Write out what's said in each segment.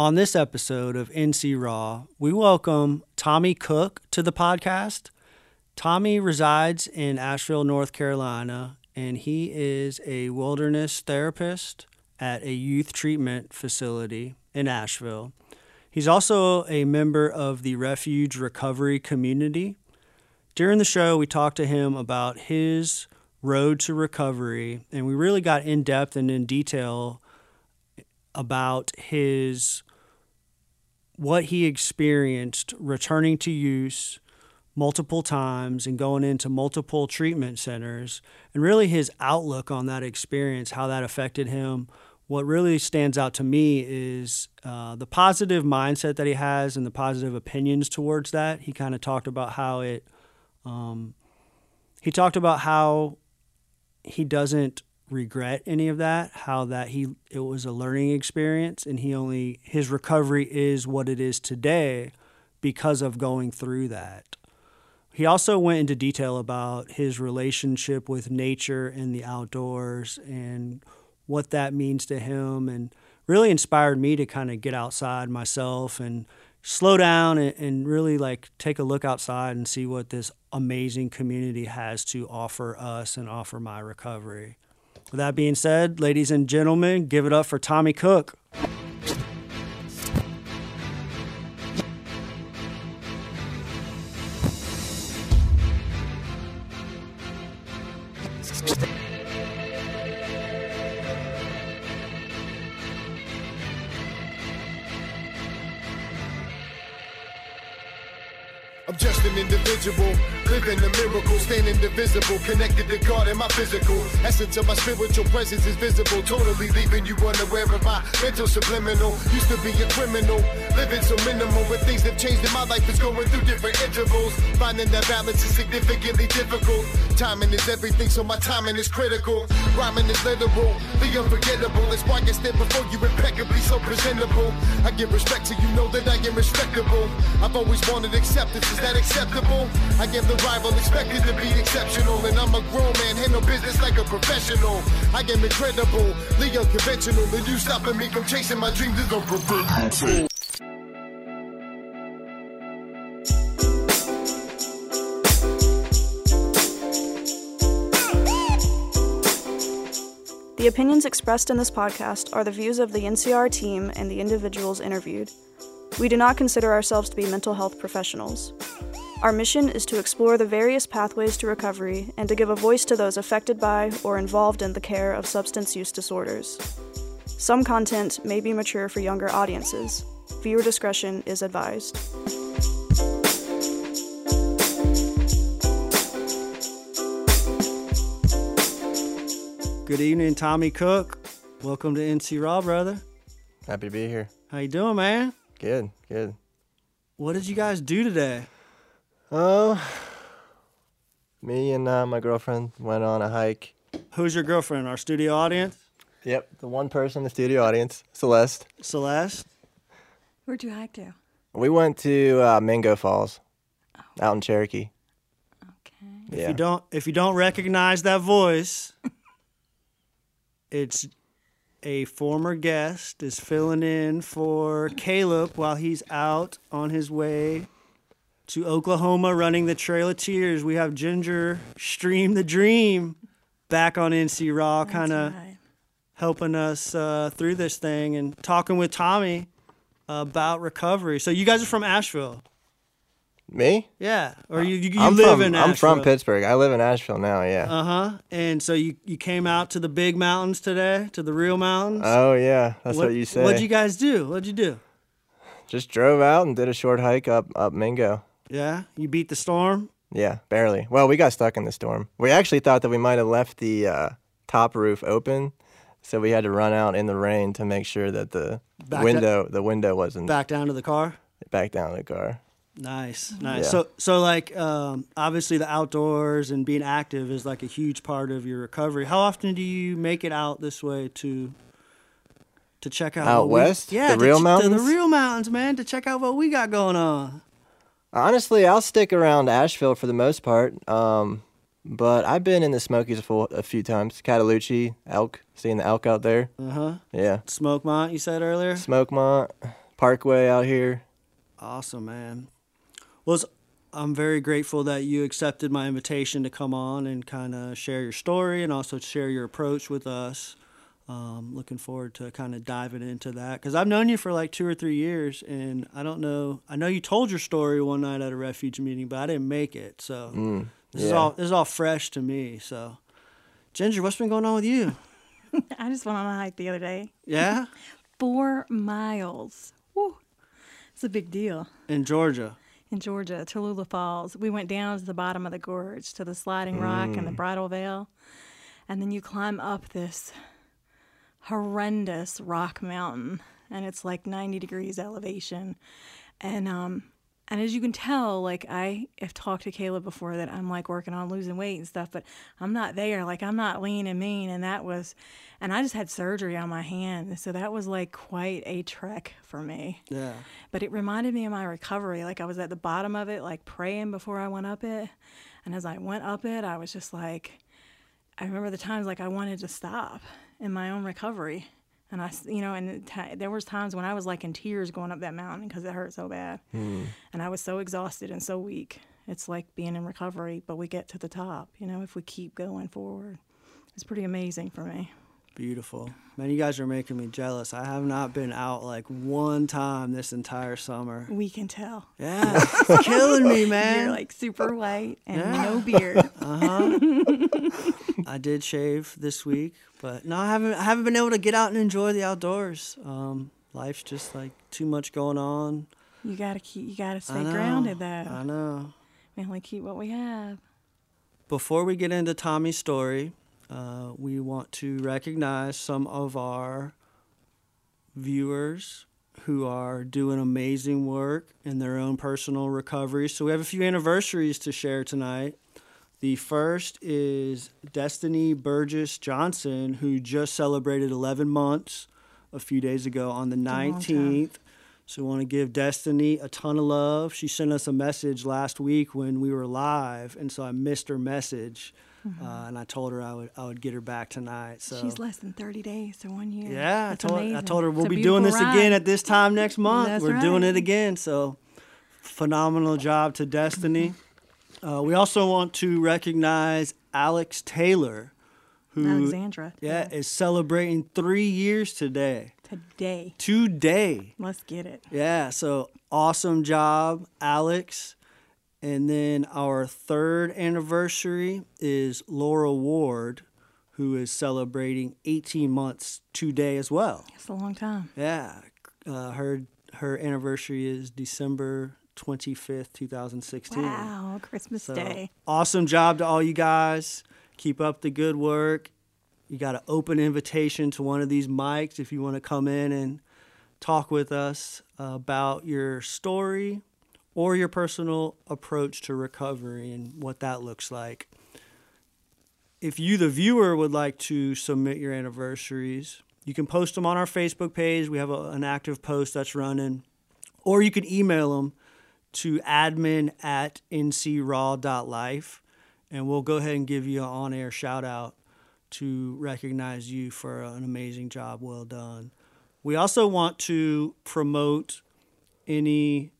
On this episode of NC Raw, we welcome Tommy Cook to the podcast. Tommy resides in Asheville, North Carolina, and he is a wilderness therapist at a youth treatment facility in Asheville. He's also a member of the Refuge Recovery Community. During the show, we talked to him about his road to recovery, and we really got in depth and in detail about his what he experienced returning to use multiple times and going into multiple treatment centers and really his outlook on that experience how that affected him. What really stands out to me is uh, the positive mindset that he has and the positive opinions towards that. He kind of talked about how it um, he talked about how he doesn't regret any of that how that he it was a learning experience and he only his recovery is what it is today because of going through that. He also went into detail about his relationship with nature and the outdoors and what that means to him and really inspired me to kind of get outside myself and slow down and, and really like take a look outside and see what this amazing community has to offer us and offer my recovery with that being said, ladies and gentlemen, give it up for Tommy Cook. Living a miracle, staying indivisible, connected to God and my physical. Essence of my spiritual presence is visible, totally leaving you unaware of my mental subliminal. Used to be a criminal, living so minimal, but things have changed in my life. It's going through different intervals. Finding that balance is significantly difficult. Timing is everything, so my timing is critical. Rhyming is literal, the unforgettable. It's why I stand before you impeccably so presentable. I give respect to you, know that I am respectable. I've always wanted acceptance. Is that acceptable? I am the rival, expected to be exceptional. And I'm a grown man, handle business like a professional. I am incredible, the unconventional. And you stopping me from chasing my dreams is unpreventable. The opinions expressed in this podcast are the views of the NCR team and the individuals interviewed. We do not consider ourselves to be mental health professionals. Our mission is to explore the various pathways to recovery and to give a voice to those affected by or involved in the care of substance use disorders. Some content may be mature for younger audiences. Viewer discretion is advised. Good evening, Tommy Cook. Welcome to NC Raw, brother. Happy to be here. How you doing, man? Good, good. What did you guys do today? Oh, me and uh, my girlfriend went on a hike. Who's your girlfriend? Our studio audience? Yep, the one person in the studio audience, Celeste. Celeste? Where'd you hike to? We went to uh, Mingo Falls, out in Cherokee. Okay. If Yeah, you don't if you don't recognize that voice, it's a former guest is filling in for Caleb while he's out on his way to Oklahoma running the Trail of Tears. We have Ginger Stream the Dream back on NC Raw, kind of right. helping us uh, through this thing and talking with Tommy about recovery. So you guys are from Asheville, me? yeah? Or you you, you I'm live from, in? Asheville. I'm from Pittsburgh. I live in Asheville now. Yeah. Uh huh. And so you you came out to the big mountains today, to the real mountains. oh yeah, that's what, you say. What'd you guys do? What'd you do? Just drove out and did a short hike up up Mingo. Yeah, you beat the storm. Yeah, barely. Well, we got stuck in the storm. We actually thought that we might have left the uh, top roof open, so we had to run out in the rain to make sure that the Backed window the window wasn't Back down to the car. back down to the car. Nice, nice. Yeah. So so like um, obviously the outdoors and being active is like a huge part of your recovery. How often do you make it out this way to to check out Out what we- west? yeah, The real ch- to mountains? the real mountains, man, to check out what we got going on. Honestly, I'll stick around Asheville for the most part. Um, but I've been in the Smokies a, full, a few times. Cataloochee, elk, seeing the elk out there. Uh huh. Yeah. Smokemont, you said earlier. Smokemont, Parkway out here. Awesome, man. Well, I'm very grateful that you accepted my invitation to come on and kind of share your story and also share your approach with us. Um, looking forward to kind of diving into that because I've known you for like two or three years, and I don't know. I know you told your story one night at a refuge meeting, but I didn't make it. So this is all this is all fresh to me. So, Ginger, what's been going on with you? I just went on a hike the other day. Yeah, Four miles. Woo. It's a big deal. in Georgia. In Georgia, Tallulah Falls. We went down to the bottom of the gorge to the sliding rock and the bridal veil. And then you climb up this horrendous rock mountain and it's like 90 degrees elevation and um and as you can tell like i have talked to caleb before that i'm like working on losing weight and stuff but i'm not there like i'm not lean and mean and that was and i just had surgery on my hand so that was like quite a trek for me Yeah. but it reminded me of my recovery. Like I was at the bottom of it, like praying before I went up it. And as I went up it, I was just like, I remember the times like I wanted to stop in my own recovery. And I, you know, and t- there was times when I was like in tears going up that mountain because it hurt so bad. Hmm. And I was so exhausted and so weak. It's like being in recovery, but we get to the top, you know, if we keep going forward. It's pretty amazing for me. Beautiful. Man, you guys are making me jealous. I have not been out like one time this entire summer. We can tell. Yeah, it's killing me, man. You're like super white and Yeah. no beard. Uh-huh. I did shave this week, but no, I haven't. I haven't been able to get out and enjoy the outdoors. Um, life's just like too much going on. You gotta keep. You gotta stay know, grounded, though. I know. We only keep what we have. Before we get into Tommy's story, uh, we want to recognize some of our viewers who are doing amazing work in their own personal recovery. So we have a few anniversaries to share tonight. The first is Destiny Burgess Johnson, who just celebrated 11 months a few days ago on the a long time. 19th. So we want to give Destiny a ton of love. She sent us a message last week when we were live, and so I missed her message, uh, and I told her I would I would get her back tonight. So Mm-hmm. She's less than 30 days to one year. yeah, I That's told, I told her we'll be doing this beautiful again at this time next month. That's We're doing it again. So phenomenal job to Destiny. Uh, we also want to recognize Alex Taylor, who Alexandra. yeah is celebrating three years today. Today. Today. Let's get it. Yeah, so awesome job, Alex. And then our third anniversary is Laura Ward, who is celebrating 18 months today as well. It's a long time. Yeah, uh, her her anniversary is December 25th, 2016. Wow. Christmas So, Day. Awesome job to all you guys. Keep up the good work. You got an open invitation to one of these mics if you want to come in and talk with us about your story or your personal approach to recovery and what that looks like. If you, the viewer, would like to submit your anniversaries, you can post them on our Facebook page. We have a, an active post that's running. Or you can email them to admin at ncraw.life and we'll go ahead and give you an on-air shout out to recognize you for an amazing job well done. We also want to promote any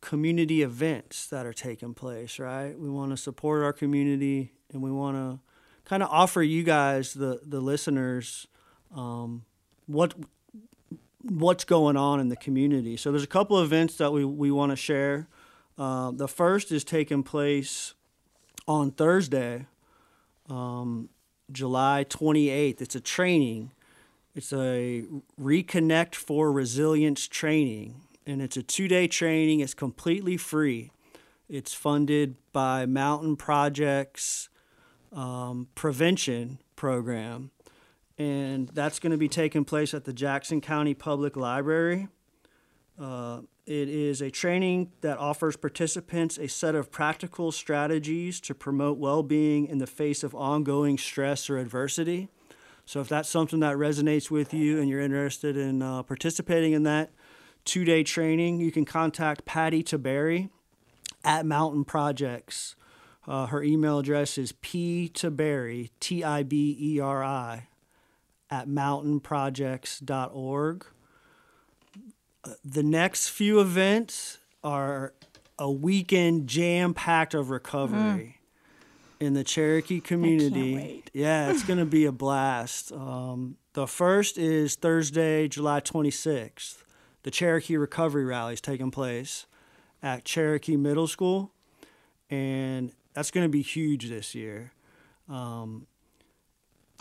community events that are taking place right? We want to support our community and we want to kind of offer you guys the the listeners um, what what's going on in the community. So there's a couple of events that we, we want to share. Uh, the first is taking place on Thursday, um, July 28th. It's a training. It's a Reconnect for Resilience training, and it's a two-day training. It's completely free. It's funded by Mountain Projects um, Prevention Program and that's going to be taking place at the Jackson County Public Library. Uh, it is a training that offers participants a set of practical strategies to promote well being in the face of ongoing stress or adversity. So, if that's something that resonates with you and you're interested in uh, participating in that two day training, you can contact Patty Tiberi at Mountain Projects. Uh, her email address is p Tiberi, T I B E R I, at mountainprojects.org. Uh, the next few events are a weekend jam packed of recovery in the Cherokee community. Yeah, it's going to be a blast. Um, the first is Thursday, July 26th. The Cherokee Recovery Rally is taking place at Cherokee Middle School, and that's going to be huge this year. Um,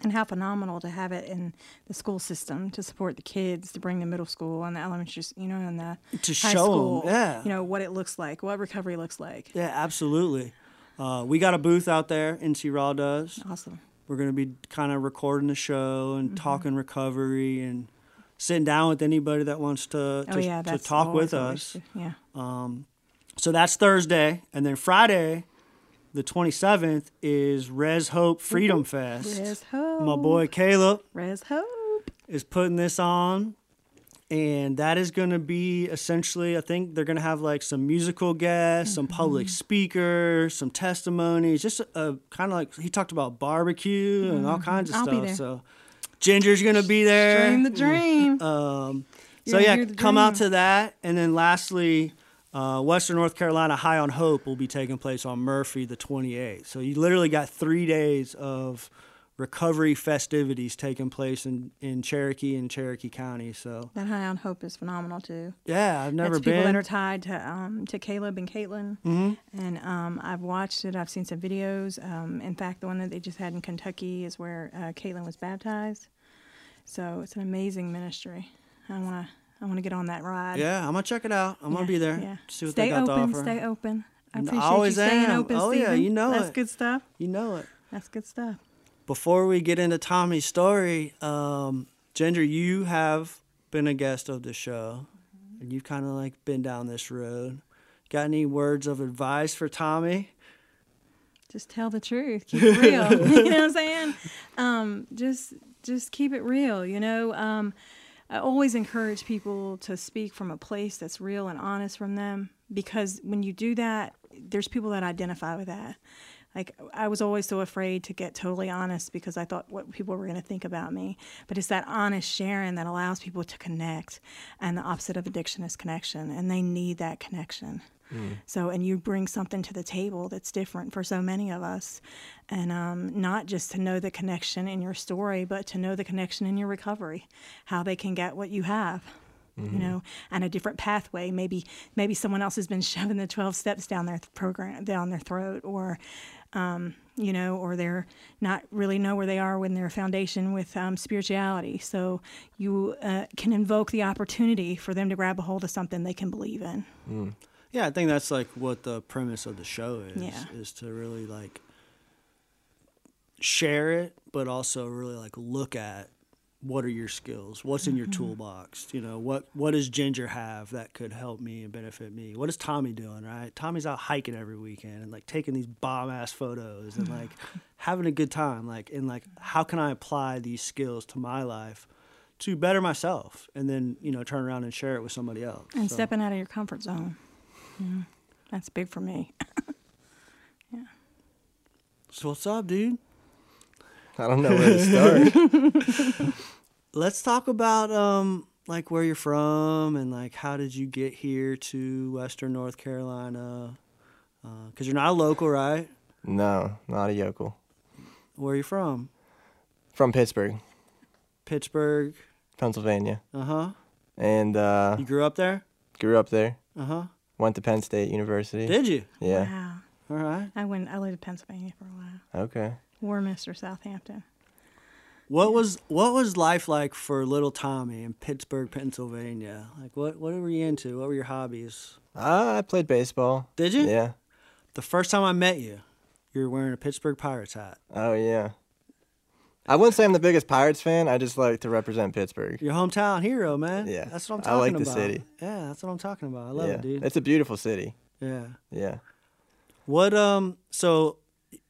And how phenomenal to have it in the school system to support the kids, to bring the middle school and the elementary, you know, and the To high show school, yeah. you know, what it looks like, what recovery looks like. Yeah, absolutely. Uh, we got a booth out there. NC Raw does. Awesome. We're going to be kind of recording the show Mm-hmm. and talking recovery and sitting down with anybody that wants to Oh to, yeah, to talk with us. Yeah. So that's Thursday, and then Friday, the 27th is Rez Hope Freedom Fest. Rez Hope. My boy Caleb Rez Hope. is putting this on. And that is going to be essentially, I think they're going to have like some musical guests, some public Mm-hmm. speakers, some testimonies, just a, kind of like he talked about barbecue and all kinds of Mm-hmm. I'll stuff. So Ginger's going to be there. Dream the dream. Um, so yeah, come out to that, and then lastly, uh, Western North Carolina High on Hope will be taking place on Murphy the 28th. So you literally got three days of recovery festivities taking place in, in Cherokee and Cherokee County. So That High on Hope is phenomenal too. yeah, I've never That's people been. that are tied to um, to Caleb and Caitlin, Mm-hmm. and um, I've watched it. I've seen some videos. Um, in fact, the one that they just had in Kentucky is where uh, Caitlin was baptized. So it's an amazing ministry. I want to I want to get on that ride. yeah, I'm gonna check it out. I'm gonna be there. Yeah. See what stay they got open. to offer. Stay open. I appreciate always you staying am. open, Oh, yeah, you know That's it. That's good stuff. You know it. That's good stuff. Before we get into Tommy's story, um, Ginger, you have been a guest of the show, and you've kind of like been down this road. Got any words of advice for Tommy? just tell the truth keep it real you know what i'm saying um, just just keep it real you know um, i always encourage people to speak from a place that's real and honest from them because when you do that there's people that identify with that. Like i was always so afraid to get totally honest because i thought what people were going to think about me. But it's that honest sharing that allows people to connect and the opposite of addiction is connection and they need that connection so, and you bring something to the table that's different for so many of us. And um, not just to know the connection in your story, but to know the connection in your recovery, how they can get what you have. You know, and a different pathway. Maybe, maybe someone else has been shoving the twelve steps down their th- program, down their throat, or, um, you know, or they're not really know where they are in their foundation with um, spirituality. So you uh, can invoke the opportunity for them to grab a hold of something they can believe in. Yeah, I think that's like what the premise of the show is. Yeah. Is to really like share it, but also really like look at what are your skills, what's in your Mm-hmm. toolbox. You know, what what does Ginger have that could help me and benefit me? What is Tommy doing? Right, Tommy's out hiking every weekend and like taking these bomb ass photos and like having a good time. Like, and like, how can I apply these skills to my life? To better myself, and then you know turn around and share it with somebody else. and So- stepping out of your comfort zone. Yeah, that's big for me. Yeah. So what's up, dude? I don't know where to start. let's talk about um like where you're from and like how did you get here to Western North Carolina? Because you're not a local, right? no, not a yokel. Where are you from? From Pittsburgh, Pittsburgh. Pennsylvania, Uh huh. and uh, You grew up there. grew up there. Uh huh. Went to Penn State University. Did you? Yeah. Wow. All right. I went. I lived in Pennsylvania for a while. Okay. Warminster, Southampton. What was what was life like for little Tommy in Pittsburgh, Pennsylvania? Like what what were you into? What were your hobbies? Uh, I played baseball. Did you? Yeah. The first time I met you, you were wearing a Pittsburgh Pirates hat. Oh yeah. I wouldn't say I'm the biggest Pirates fan. I just like to represent Pittsburgh. Your hometown hero, man. Yeah. That's what I'm I talking like the about. city. Yeah, that's what I'm talking about. I love yeah. it, dude. It's a beautiful city. Yeah. Yeah. What um so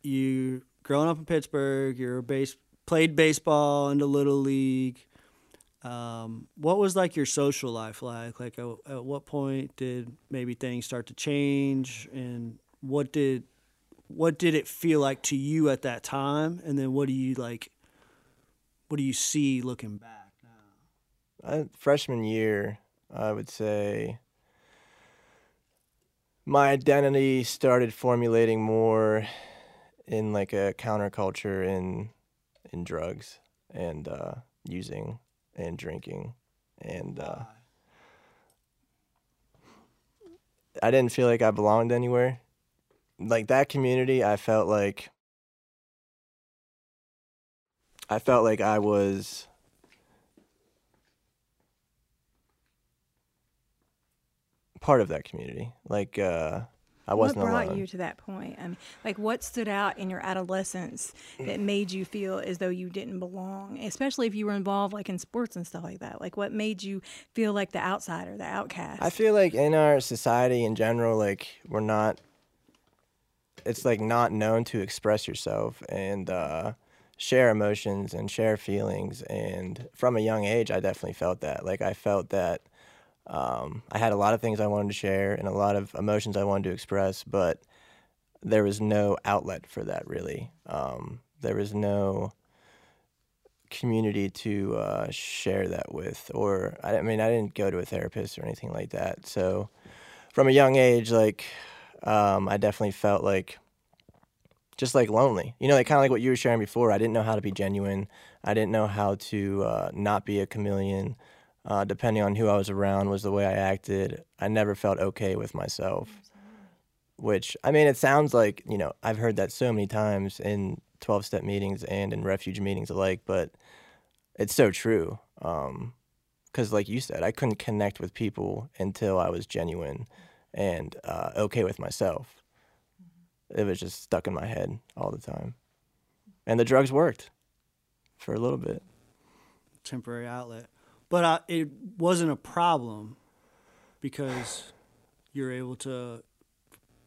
you growing up in Pittsburgh, you're base played baseball in the little league. Um, what was like your social life like? Like at, at what point did maybe things start to change and what did what did it feel like to you at that time and then what do you like what do you see looking back now? I, freshman year, I would say my identity started formulating more in like a counterculture in in drugs and uh, using and drinking and uh, I didn't feel like I belonged anywhere. Like that community, I felt like I felt like I was part of that community. Like uh, I wasn't what brought alone. you to that point? I mean, like what stood out in your adolescence that made you feel as though you didn't belong, especially if you were involved like in sports and stuff like that? Like what made you feel like the outsider, the outcast? I feel like in our society in general, like we're not. It's like not known to express yourself and uh, share emotions and share feelings. And from a young age, I definitely felt that. Like I felt that um, I had a lot of things I wanted to share and a lot of emotions I wanted to express, but there was no outlet for that really. Um, there was no community to uh, share that with, or I, mean, I didn't go to a therapist or anything like that. So, from a young age, like um, I definitely felt like just like lonely. You know, like kind of like what you were sharing before. I didn't know how to be genuine. I didn't know how to uh, not be a chameleon. Uh, depending on who I was around, was the way I acted. I never felt okay with myself. Which I mean, it sounds like you know I've heard that so many times in twelve step meetings and in refuge meetings alike, but it's so true. Because, like you said, I couldn't connect with people until I was genuine and uh, okay with myself. It was just stuck in my head all the time, and the drugs worked for a little bit. temporary outlet. But uh, it wasn't a problem because you're able to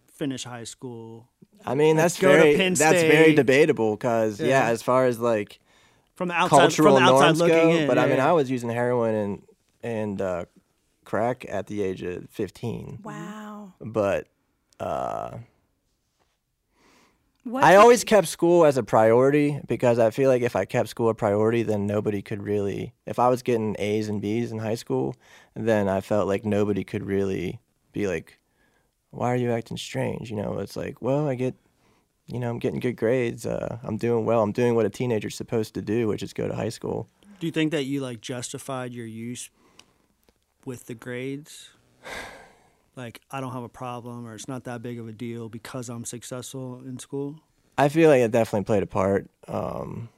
finish high school I mean, that's very that's very debatable because yeah. Yeah. as far as like from the outside, cultural from the outside norms looking go, in. but I mean, yeah. I was using heroin and and uh, crack at the age of fifteen, wow. but uh, What I took- always kept school as a priority because I feel like if I kept school a priority, then nobody could really. If I was getting A's and B's in high school, then I felt like nobody could really be like, "Why are you acting strange?" You know, it's like, well, I get, you know, I'm getting good grades. Uh, I'm doing well. I'm doing what a teenager's supposed to do, which is go to high school. Do you think that you like justified your use with the grades? Like I don't have a problem, or it's not that big of a deal because I'm successful in school. I feel like it definitely played a part. Um,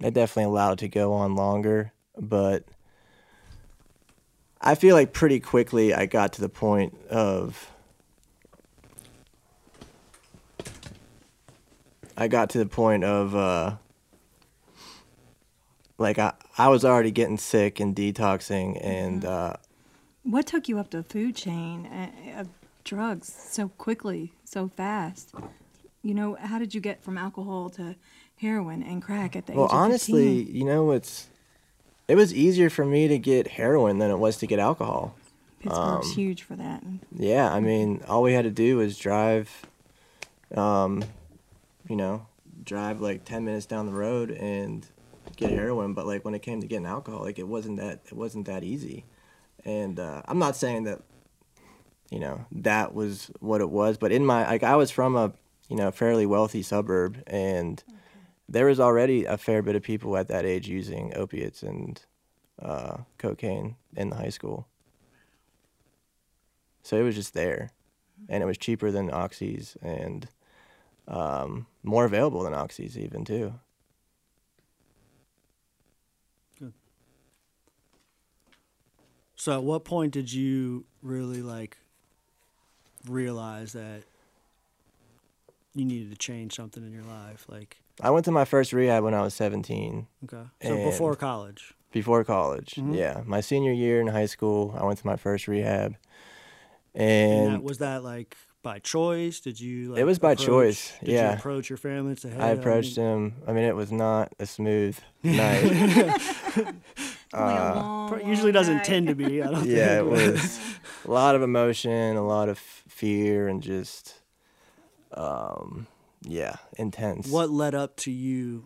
it definitely allowed it to go on longer, but I feel like pretty quickly I got to the point of I got to the point of uh, like I I was already getting sick and detoxing and uh, What took you up the food chain uh, of drugs so quickly, so fast? You know, how did you get from alcohol to heroin and crack at the well age of Well, honestly 15? you know it's it was easier for me to get heroin than it was to get alcohol. Pittsburgh's um, huge for that. Yeah, I mean, all we had to do was drive, um, you know, drive like ten minutes down the road and get heroin. But like when it came to getting alcohol, like it wasn't that it wasn't that easy. And uh, I'm not saying that, you know, that was what it was. But in my like, I was from a you know fairly wealthy suburb, and there was already a fair bit of people at that age using opiates and uh, cocaine in the high school. So it was just there, and it was cheaper than oxys and um, more available than oxys even too. So at what point did you really like realize that you needed to change something in your life? Like, I went to my first rehab when I was 17, okay, so before college. before college. Mhm. Yeah, my senior year in high school, I went to my first rehab, And and that, was that like by choice? Did you? Like, It was by approach- choice, Did yeah. you approach your family and say, "Hey, I approached him. I mean, it was not a smooth night. Only a uh, long, Pro- Usually long doesn't night. tend to be. I don't yeah, it was a lot of emotion, a lot of fear, and just, um, yeah, intense. What led up to you?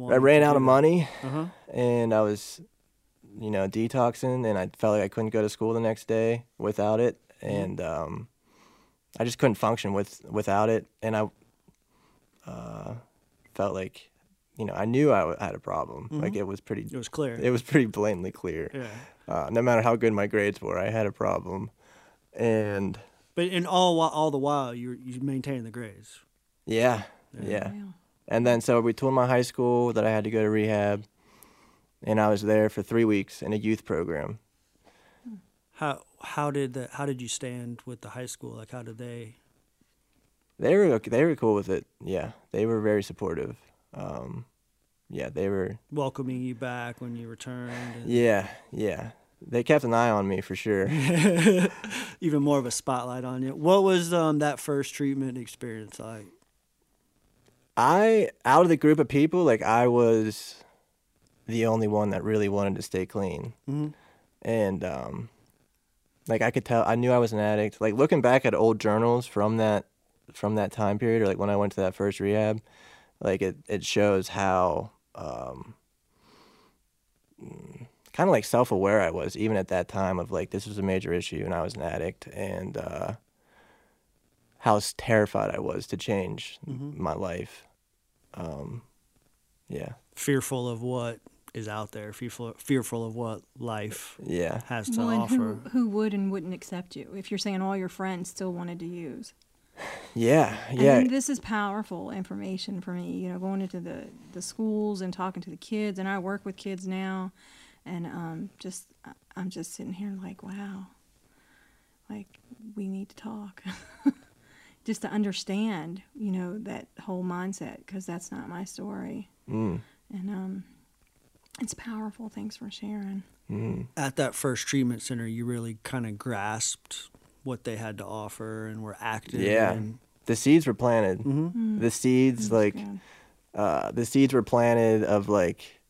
I ran out of money. Uh huh. and I was you know, detoxing, and I felt like I couldn't go to school the next day without it, and um, I just couldn't function with without it, and I uh, felt like, you know, I knew I had a problem. Like it was pretty, It was clear. it was pretty blatantly clear. yeah. Uh, no matter how good my grades were, I had a problem, and But in all whi- all the while, you you maintained the grades. yeah, yeah. Yeah. And then so we told my high school that I had to go to rehab, and I was there for three weeks in a youth program. How how did the how did you stand with the high school? Like how did they? They were ok- they were cool with it. Yeah, they were very supportive. Um, yeah, they were. welcoming you back when you returned. And Yeah, yeah. They kept an eye on me for sure. Even more of a spotlight on you. What was um, that first treatment experience like? I out of the group of people, like I was the only one that really wanted to stay clean, Mhm. and um, like I could tell, I knew I was an addict. Like looking back at old journals from that from that time period, or like when I went to that first rehab, like it it shows how um, kind of like self aware I was even at that time of like this was a major issue and I was an addict and uh, how terrified I was to change my life. Um, yeah, Fearful of what is out there. Fearful fearful of what life yeah, has to Well, and offer. who, who would and wouldn't accept you if you're saying all your friends still wanted to use? Yeah, And yeah. this is powerful information for me, you know, going into the, the schools and talking to the kids. And I work with kids now. And um, just, I- I'm just sitting here like, wow, like we need to talk. just to understand, you know, that whole mindset, because that's not my story. Mm, And um, it's powerful. Thanks for sharing. mm. At that first treatment center, you really kind of grasped what they had to offer and were active. Yeah. And, The seeds were planted. Mhm. The seeds, like, uh, the seeds were planted of like,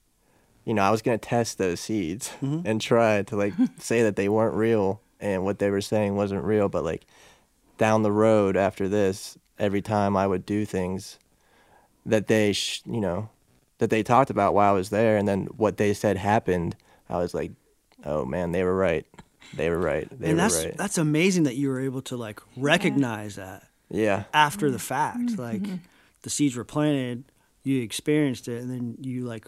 you know, I was gonna test those seeds and try to like say that they weren't real and what they were saying wasn't real. But like, down the road after this, every time I would do things that they, sh- you know, that they talked about while I was there, and then what they said happened, I was like, oh man, they were right. They were right. They and were that's right. that's amazing that you were able to like recognize that yeah. after the fact. Mm-hmm. Like mm-hmm. the seeds were planted, you experienced it, and then you like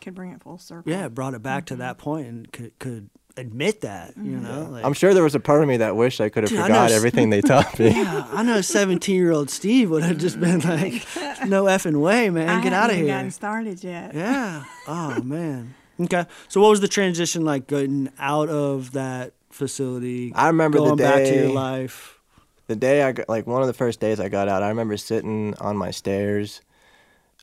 Could bring it full circle. yeah brought it back to mm-hmm. that point and could could admit that. You mm-hmm. know, like, I'm sure there was a part of me that wished I could have Dude, I know forgot everything they taught me. Yeah, I know 17 year old Steve would have just been like, no effing way, man. I Get out of here. gotten started yet. Yeah. Oh, man. Okay. So, what was the transition like getting out of that facility? I remember the going back to your life. the day I got, like one of the first days I got out, I remember sitting on my stairs.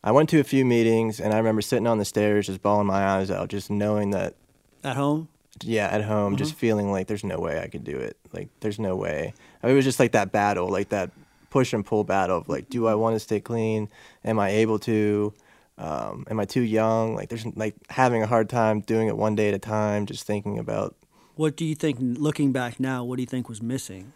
I went to a few meetings and I remember sitting on the stairs just bawling my eyes out, just knowing that At home? yeah, at home, just mm-hmm. feeling like there's no way I could do it. Like there's no way. I mean, it was just like that battle, like that push and pull battle of like, do I want to stay clean? Am I able to? Um, am I too young? Like there's like having a hard time doing it one day at a time, just thinking about What do you think, looking back now, what do you think was missing?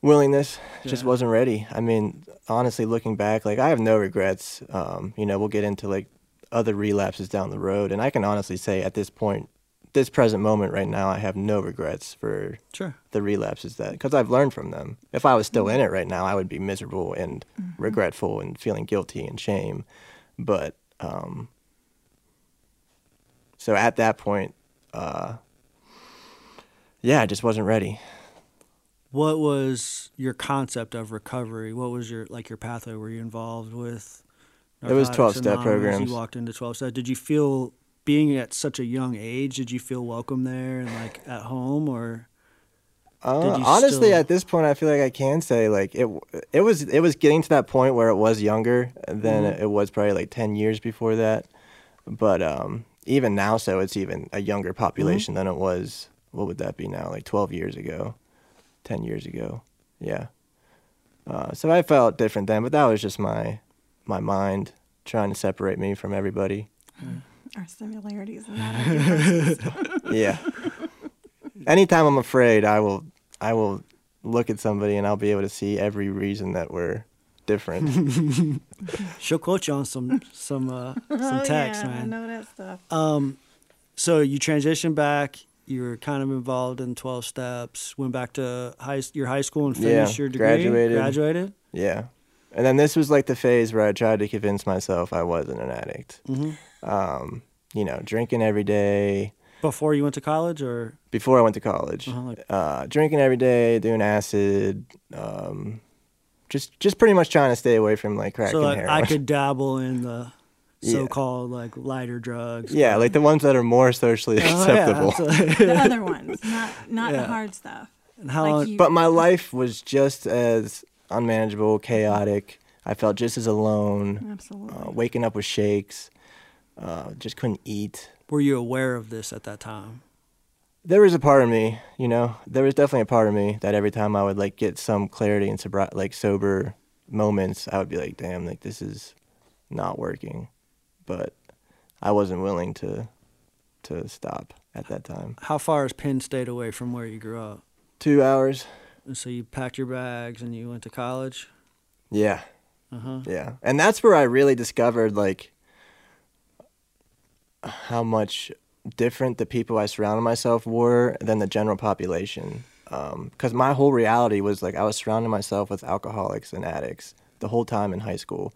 willingness. Just wasn't ready. I mean honestly looking back like i have no regrets. Um, you know we'll get into like other relapses down the road and i can honestly say at this point this present moment right now i have no regrets for Sure. the relapses that because i've learned from them. If i was still in it right now i would be miserable and regretful and feeling guilty and shame but um, so at that point uh, yeah i just wasn't ready What was your concept of recovery? What was your, like, your pathway? Were you involved with? It was 12-step programs. You walked into 12 step. Did you feel, being at such a young age, did you feel welcome there and, like, at home or? Uh, honestly, still- at this point, I feel like I can say like it. It was it was getting to that point where it was younger than Mm-hmm. it was probably like ten years before that. But um, even now, so it's even a younger population Mm-hmm. than it was. What would that be now? Like twelve years ago, ten years ago. Yeah. Uh, so I felt different then, but that was just my my mind trying to separate me from everybody. Our similarities and not. Yeah. Anytime I'm afraid, I will I will look at somebody and I'll be able to see every reason that we're different. She'll quote you on some some uh, some Oh, text, yeah, I know that stuff. Um, So you transitioned back. You were kind of involved in twelve steps. Went back to high your high school and Yeah, finished your degree. graduated. Graduated. Yeah. And then this was like the phase where I tried to convince myself I wasn't an addict. Mhm. Um, you know, drinking every day Before you went to college, or before I went to college. Uh-huh, like- Uh, drinking every day, doing acid, um, just just pretty much trying to stay away from like crack so and like heroin. I could dabble in the so-called like lighter drugs. yeah, but- like the ones that are more socially Oh, acceptable. absolutely. The other ones, not not Yeah. the hard stuff. and how Like long? you- but my life was just as unmanageable, chaotic. I felt just as alone. Absolutely. Uh, waking up with shakes, uh, just couldn't eat. Were you aware of this at that time? there was a part of me, you know, there was definitely a part of me that every time I would like get some clarity and sobri- like sober moments, I would be like, damn, like this is not working. But I wasn't willing to to stop at that time. How far is Penn State away from where you grew up? Two hours. And so you packed your bags and you went to college. Yeah, Uh huh. yeah, and that's where I really discovered like how much different the people I surrounded myself were than the general population. Um, because my whole reality was like I was surrounding myself with alcoholics and addicts the whole time in high school.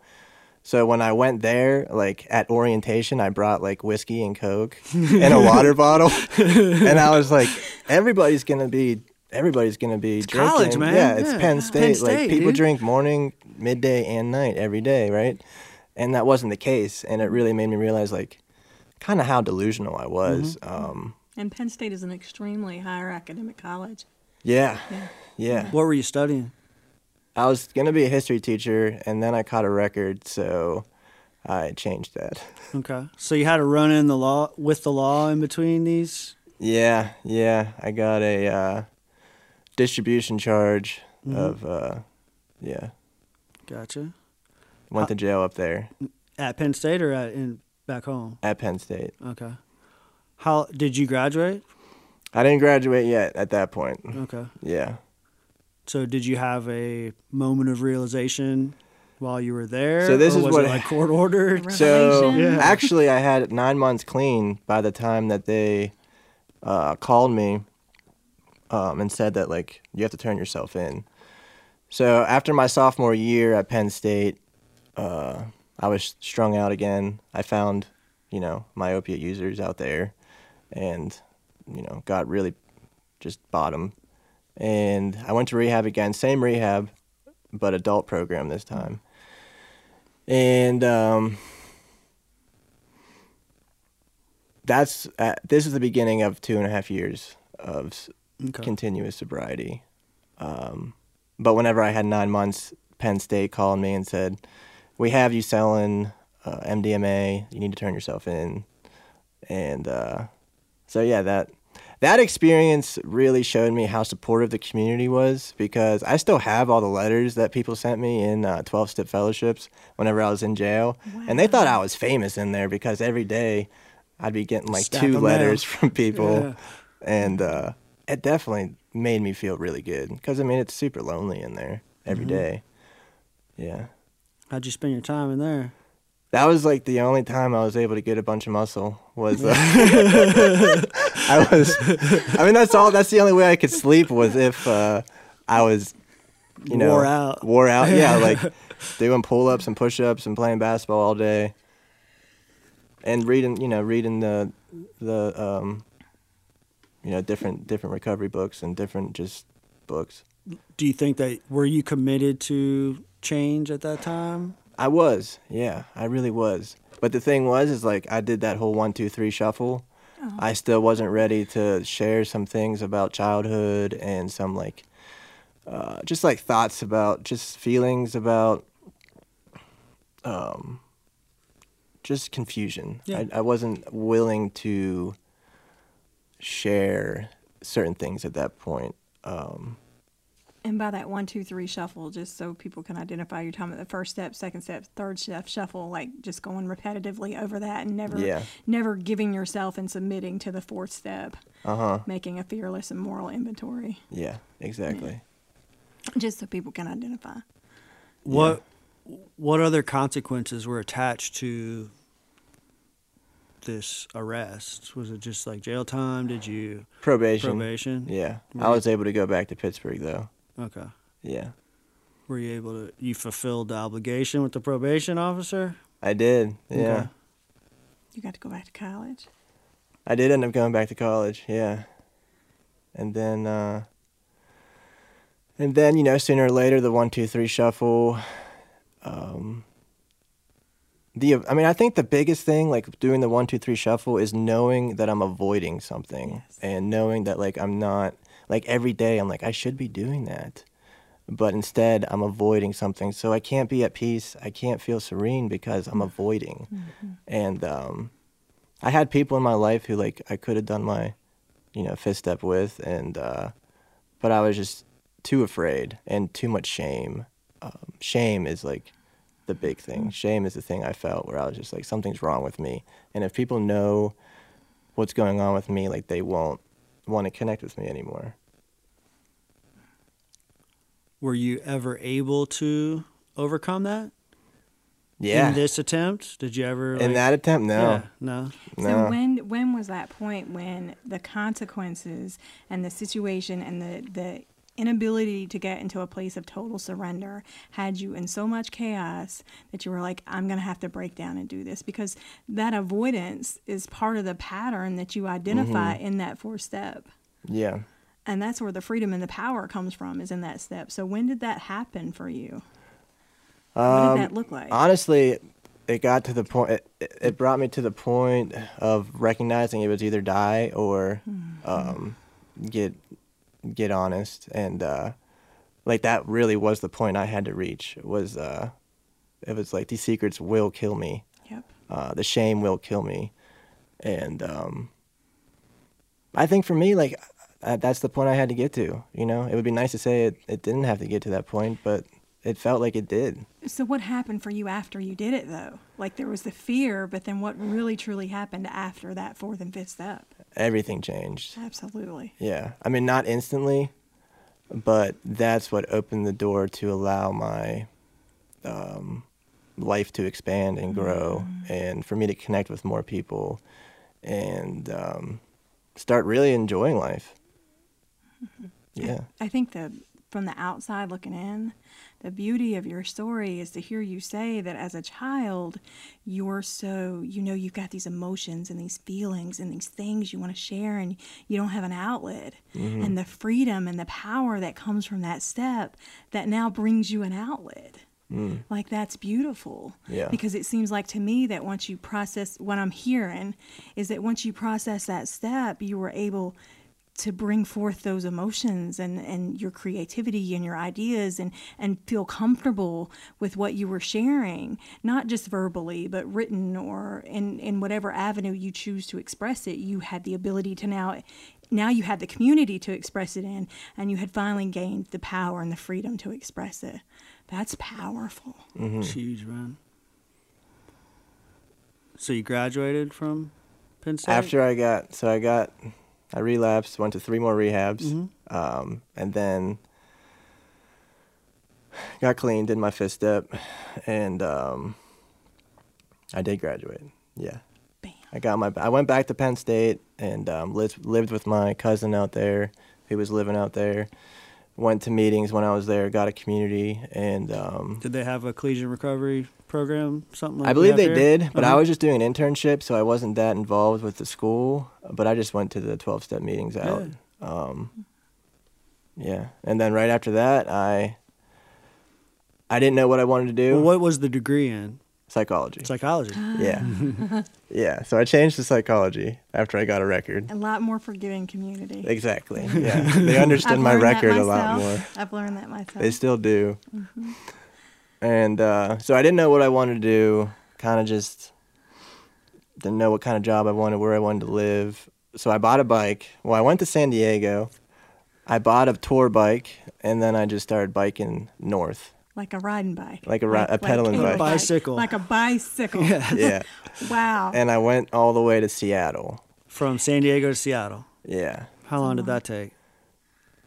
So when I went there, like at orientation, I brought like whiskey and coke and a water bottle, and I was like, everybody's gonna be. Everybody's gonna be drinking. college, man. Yeah, it's Yeah. Penn Penn State. State, like people dude. drink morning, midday, and night every day, right? And that wasn't the case, and it really made me realize like kind of how delusional I was. Mm-hmm. Um, and Penn State is an extremely higher academic college. yeah, Yeah. yeah. What were you studying? I was gonna be a history teacher, and then I caught a record, so I changed that. Okay. So you had to run in the law with the law in between these. Yeah, yeah. I got a uh, distribution charge Mm-hmm. of uh, yeah. Gotcha. Went to jail up there At Penn State or at in back home? at Penn State. Okay. How did you graduate? I didn't graduate yet at that point. Okay. Yeah. So did you have a moment of realization while you were there? So this or is was what- it like court ordered. So Yeah. actually, I had nine months clean by the time that they uh, called me um, and said that like you have to turn yourself in. So after my sophomore year at Penn State, uh, I was strung out again. I found, you know, my opiate users out there, and you know, got really just bottom. And I went to rehab again, same rehab, but adult program this time. And um, that's uh, this is the beginning of two and a half years of Okay. continuous sobriety. Um, but whenever I had nine months, Penn State called me and said, "We have you selling uh, MDMA. You need to turn yourself in." And uh, so yeah, that that experience really showed me how supportive the community was because I still have all the letters that people sent me in uh, 12 step fellowships whenever I was in jail. And they thought I was famous in there because every day I'd be getting like Stack two letters mail. from people. Yeah. And uh, it definitely made me feel really good because I mean, it's super lonely in there every Mm-hmm. day. Yeah. How'd you spend your time in there? That was like the only time I was able to get a bunch of muscle was uh, I was I mean that's all that's the only way I could sleep was if uh, I was you know Wore out. wore out yeah like doing pull-ups and push-ups and playing basketball all day and reading you know reading the the um you know different different recovery books and different just books Do you think that were you committed to change at that time? I was, yeah, I really was. But the thing was, is like I did that whole one, two, three shuffle. I still wasn't ready to share some things about childhood and some like, uh, just like thoughts about, just feelings about, um, just confusion. Yeah. I, I wasn't willing to share certain things at that point. Um, And by that one, two, three shuffle, just so people can identify, your time at the first step, second step, third step shuffle, like just going repetitively over that and never, Yeah. never giving yourself and submitting to the fourth step, uh huh. making a fearless and moral inventory, Yeah. Exactly. just so people can identify. What what other consequences were attached to this arrest? Was it just like jail time? Did you Probation. probation? Yeah. I was able to go back to Pittsburgh though. Okay. Yeah. Were you able to? You fulfilled the obligation with the probation officer? I did. Yeah. Okay. You got to go back to college. I did end up going back to college, yeah. And then uh and then, you know, sooner or later the one, two, three shuffle. Um the I mean, I think the biggest thing, like doing the one, two, three shuffle is knowing that I'm avoiding something Yes. and knowing that like I'm not like every day I'm like, I should be doing that. But instead I'm avoiding something. So I can't be at peace. I can't feel serene because I'm avoiding. And um I had people in my life who like I could have done my, you know, fifth step with, and uh, but I was just too afraid and too much shame. Um, shame is like the big thing. Shame is the thing I felt where I was just like something's wrong with me, and if people know what's going on with me, like they won't want to connect with me anymore. Were you ever able to overcome that Yeah. in this attempt? Did you ever? In that attempt, no, Yeah, no. no. So when when was that point when the consequences and the situation and the the inability to get into a place of total surrender had you in so much chaos that you were like I'm going to have to break down and do this because that avoidance is part of the pattern that you identify Mm-hmm. in that fourth step. yeah. And that's where the freedom and the power comes from is in that step. So when did that happen for you? What Um, did that look like? Honestly, it got to the point. It, it brought me to the point of recognizing it was either die or um, get get honest, and uh, like that really was the point I had to reach. Was uh, it was like these secrets will kill me. yep. Uh, the shame will kill me, and um, I think for me, like uh, that's the point I had to get to. You know, it would be nice to say it, it didn't have to get to that point, but it felt like it did. So what happened for you after you did it though? Like there was the fear, but then what really truly happened after that fourth and fifth step? Everything changed. Absolutely. Yeah. I mean, not instantly, but that's what opened the door to allow my um, life to expand and grow and for me to connect with more people and um, start really enjoying life. Yeah. I think the from the outside looking in, the beauty of your story is to hear you say that as a child, you're so, you know, you've got these emotions and these feelings and these things you want to share and you don't have an outlet. Mm-hmm. And the freedom and the power that comes from that step that now brings you an outlet. Mm. Like that's beautiful. Yeah. Because it seems like to me that once you process what I'm hearing is that once you process that step, you were able to bring forth those emotions and, and your creativity and your ideas and, and feel comfortable with what you were sharing, not just verbally, but written or in, in whatever avenue you choose to express it. You had the ability to now now you had the community to express it in and you had finally gained the power and the freedom to express it. That's powerful. Mm-hmm. It's huge, man. So you graduated from Penn State? After I got, so I got, I relapsed, went to three more rehabs, Mm-hmm. um, and then got clean, did my fifth step, and um, I did graduate. Yeah. Bam. I got my. I went back to Penn State and um, lived lived with my cousin out there, He was living out there. Went to meetings when I was there. Got a community, and um, Did they have a collegiate recovery program? Something like I believe they there? did, but I Uh-huh. was just doing an internship, so I wasn't that involved with the school. But I just went to the twelve step meetings out. Um, yeah, and then right after that, I I didn't know what I wanted to do. Well, what was the degree in? Psychology. Psychology. yeah, yeah. So I changed to psychology after I got a record. A lot more forgiving community. Exactly. Yeah, they understood my record a lot more. I've learned that myself. They still do. Mm-hmm. And uh, so I didn't know what I wanted to do. Kind of just didn't know what kind of job I wanted, where I wanted to live. So I bought a bike. Well, I went to San Diego. I bought a tour bike, and then I just started biking north. Like a riding bike. Like a ri- a pedaling a bike. Bicycle. Like a bicycle. Yeah. Wow. and I went all the way to Seattle. From San Diego to Seattle. Yeah. How long did that take?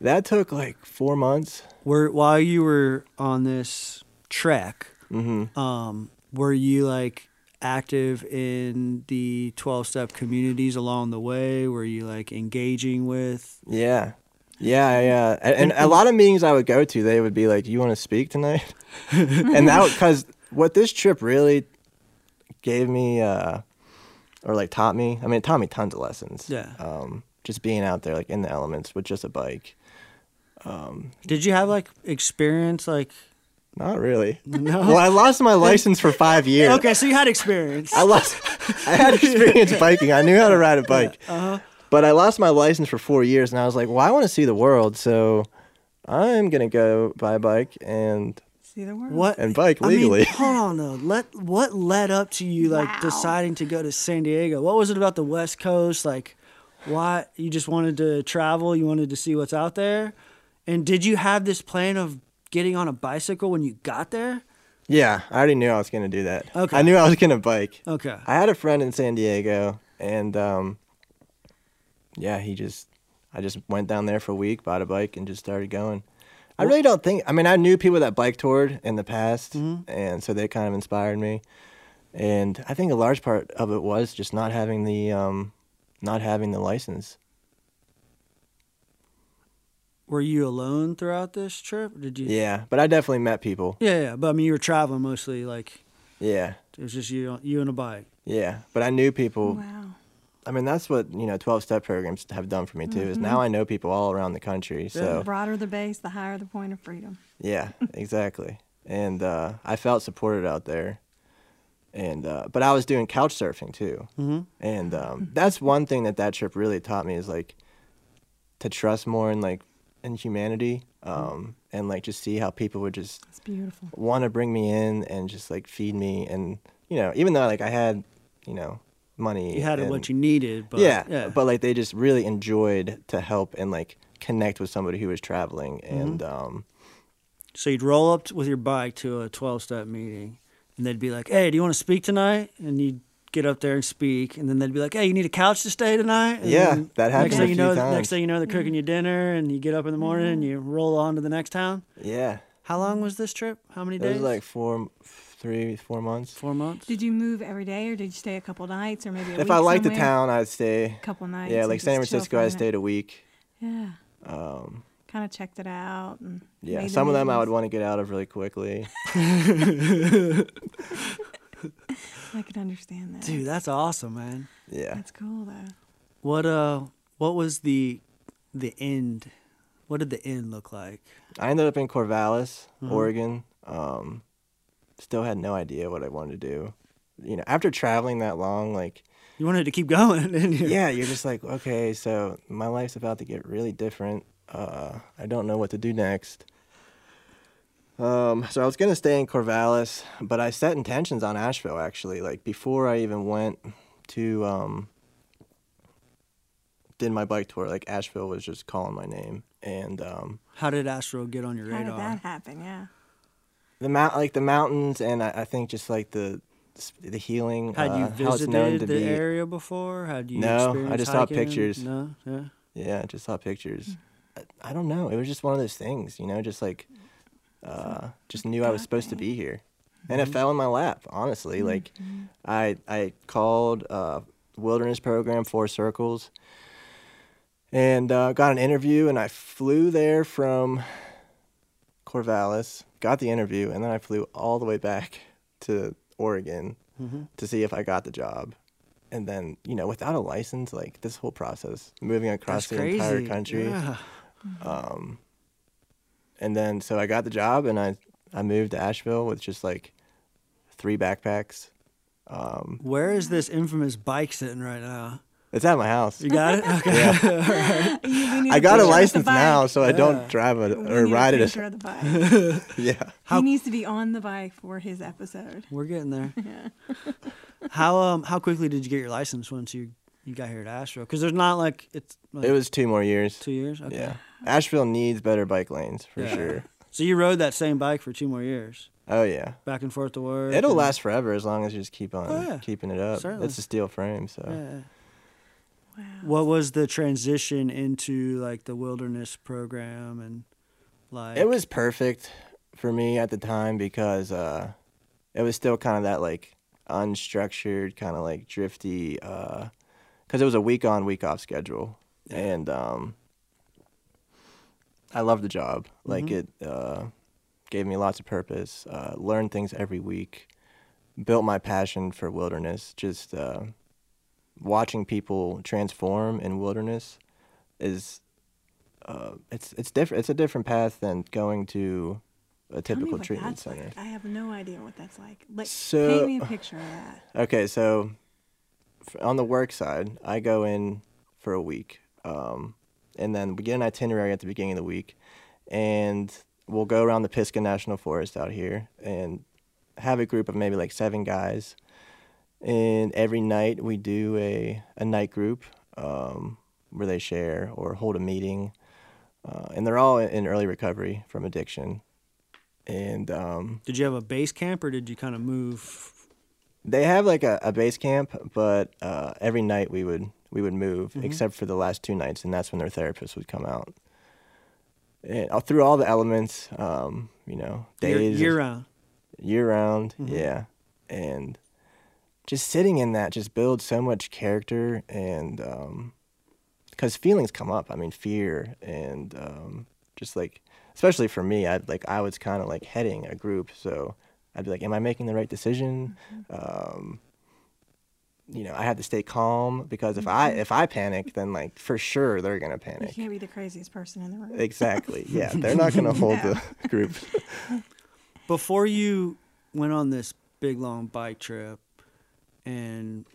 That took like four months. Were while you were on this trek, hmm um, were you like active in the 12 step communities along the way? Were you like engaging with? Yeah. Yeah, yeah. And, and a lot of meetings I would go to, they would be like, "You want to speak tonight?" and that because what this trip really gave me, uh, or like taught me. I mean, it taught me tons of lessons. Yeah. Um, just being out there, like in the elements, with just a bike. Did you have like experience like Not really. No. Well, I lost my license for five years. Okay, so you had experience. I lost. I had experience biking. I knew how to ride a bike. Uh-huh. But I lost my license for four years, and I was like, "Well, I want to see the world, so I'm gonna go buy a bike and See the world. What and bike I mean, legally." hold on though. Let what led up to you like Wow. deciding to go to San Diego? What was it about the West Coast? Like, why you just wanted to travel? You wanted to see what's out there? And did you have this plan of getting on a bicycle when you got there? yeah, I already knew I was gonna do that. Okay. I knew I was gonna bike. Okay. I had a friend in San Diego, and um, yeah, he just, I just went down there for a week, bought a bike, and just started going. I really don't think. I mean, I knew people that bike toured in the past, Mm-hmm. and so they kind of inspired me. And I think a large part of it was just not having the, um, not having the license. Were you alone throughout this trip? Did you? Yeah, but I definitely met people. Yeah, yeah. But I mean, you were traveling mostly. Like Yeah, it was just you, you and a bike. yeah. But I knew people. Wow. I mean, that's what you know, twelve step programs have done for me too. Is now I know people all around the country. So The So broader the base, the higher the point of freedom. Yeah, exactly. and uh, I felt supported out there. And uh, but I was doing couch surfing too, Mm-hmm. and um, that's one thing that that trip really taught me is like to trust more in like in humanity, um, and like just see how people would just It's beautiful. want to bring me in and just like feed me, and you know even though like I had you know money, You had and, what you needed. But, yeah, yeah. but like they just really enjoyed to help and like connect with somebody who was traveling, Mm-hmm. and um, So you'd roll up with your bike to a 12 step meeting, and they'd be like, Hey, do you want to speak tonight? And you'd get up there and speak, and then they'd be like, Hey, you need a couch to stay tonight? And Yeah, that happens. next a thing you few know, times. Next thing you know, they're cooking you dinner, and you get up in the morning and you roll on to the next town. yeah. How long was this trip? How many days? It was like four, three, four months. four months. Did you move every day, or did you stay a couple nights, or maybe a If week I liked the town, I'd stay. A couple nights. Yeah, like San Francisco, for a I minute? stayed a week. Yeah, Um, kind of checked it out. And yeah, some of them I would want to get out of really quickly. I can understand that. Dude, that's awesome, man. Yeah. That's cool though. What uh, what was the the end? What did the end look like? I ended up in Corvallis, Mhm. Oregon. Um, still had no idea what I wanted to do. You know, after traveling that long, like, You wanted to keep going, didn't you? yeah, you're just like, okay, so my life's about to get really different. Uh, I don't know what to do next. Um, so I was gonna stay in Corvallis, but I set intentions on Asheville actually. Like before I even went to um, did my bike tour, like Asheville was just calling my name, and um, How did Asheville get on your How radar? did that happen? Yeah. The mount, like the mountains, and I, I think just like the the healing. Had you uh, how it's visited the be. area before? Had you? No, I just saw pictures. No, yeah. Yeah, I just saw pictures. I, I don't know. It was just one of those things, you know, just like, uh, just knew I was supposed to be here, and it fell in my lap. Honestly, like, I I called uh, wilderness program Four Circles, and uh, got an interview, and I flew there from Corvallis, got the interview, and then I flew all the way back to Oregon to see if I got the job. And then, you know, without a license, like this whole process, moving across That's the entire country. Yeah. Um, and then, so I got the job and I, I moved to Asheville with just like three backpacks. Um, Where is this infamous bike sitting right now? It's at my house. You got it? Okay. You- we I got a license now, so I don't drive it or need a ride it. picture the bike. yeah. How- he needs to be on the bike for his episode. We're getting there. Yeah. how um how quickly did you get your license once you you got here at Asheville? Because there's not like it's like It was two more years. two years. Okay. Yeah. Asheville needs better bike lanes for Yeah. sure. So you rode that same bike for two more years, Oh yeah. back and forth to work. It'll and- last forever as long as you just keep on Oh, yeah. keeping it up. Certainly. It's a steel frame, so Yeah. Wow. What was the transition into like the wilderness program and like it was perfect for me at the time because uh, it was still kind of that like unstructured, kind of like drifty, because it was a week on, week off schedule, and um, I loved the job. Like it uh, gave me lots of purpose. Uh, learned things every week. Built my passion for wilderness. Just uh, watching people transform in wilderness is uh, it's it's different. It's a different path than going to a typical treatment center. Like. I have no idea what that's like. Like, So- paint me a picture of that. Okay, so on the work side, I go in for a week, um, and then we get an itinerary at the beginning of the week, and we'll go around the Pisgah National Forest out here and have a group of maybe like seven guys, and every night we do a a night group um, where they share or hold a meeting, uh, and they're all in early recovery from addiction, and um, Did you have a base camp or did you kind of move? They have like a, a base camp, but uh, every night we would we would move, except for the last two nights, and that's when their therapist would come out. And through all the elements, um, you know, days year round. year round, yeah, and just sitting in that just builds so much character, and because feelings come up. I mean, fear and um, just like, especially for me, I like I was kind of like heading a group, so I'd be like, "Am I making the right decision?" Um, you know, I had to stay calm because if I if I panic, then like for sure they're gonna panic. You can't be the craziest person in the room. Exactly. Yeah, they're not gonna hold the group. Before you went on this big long bike trip and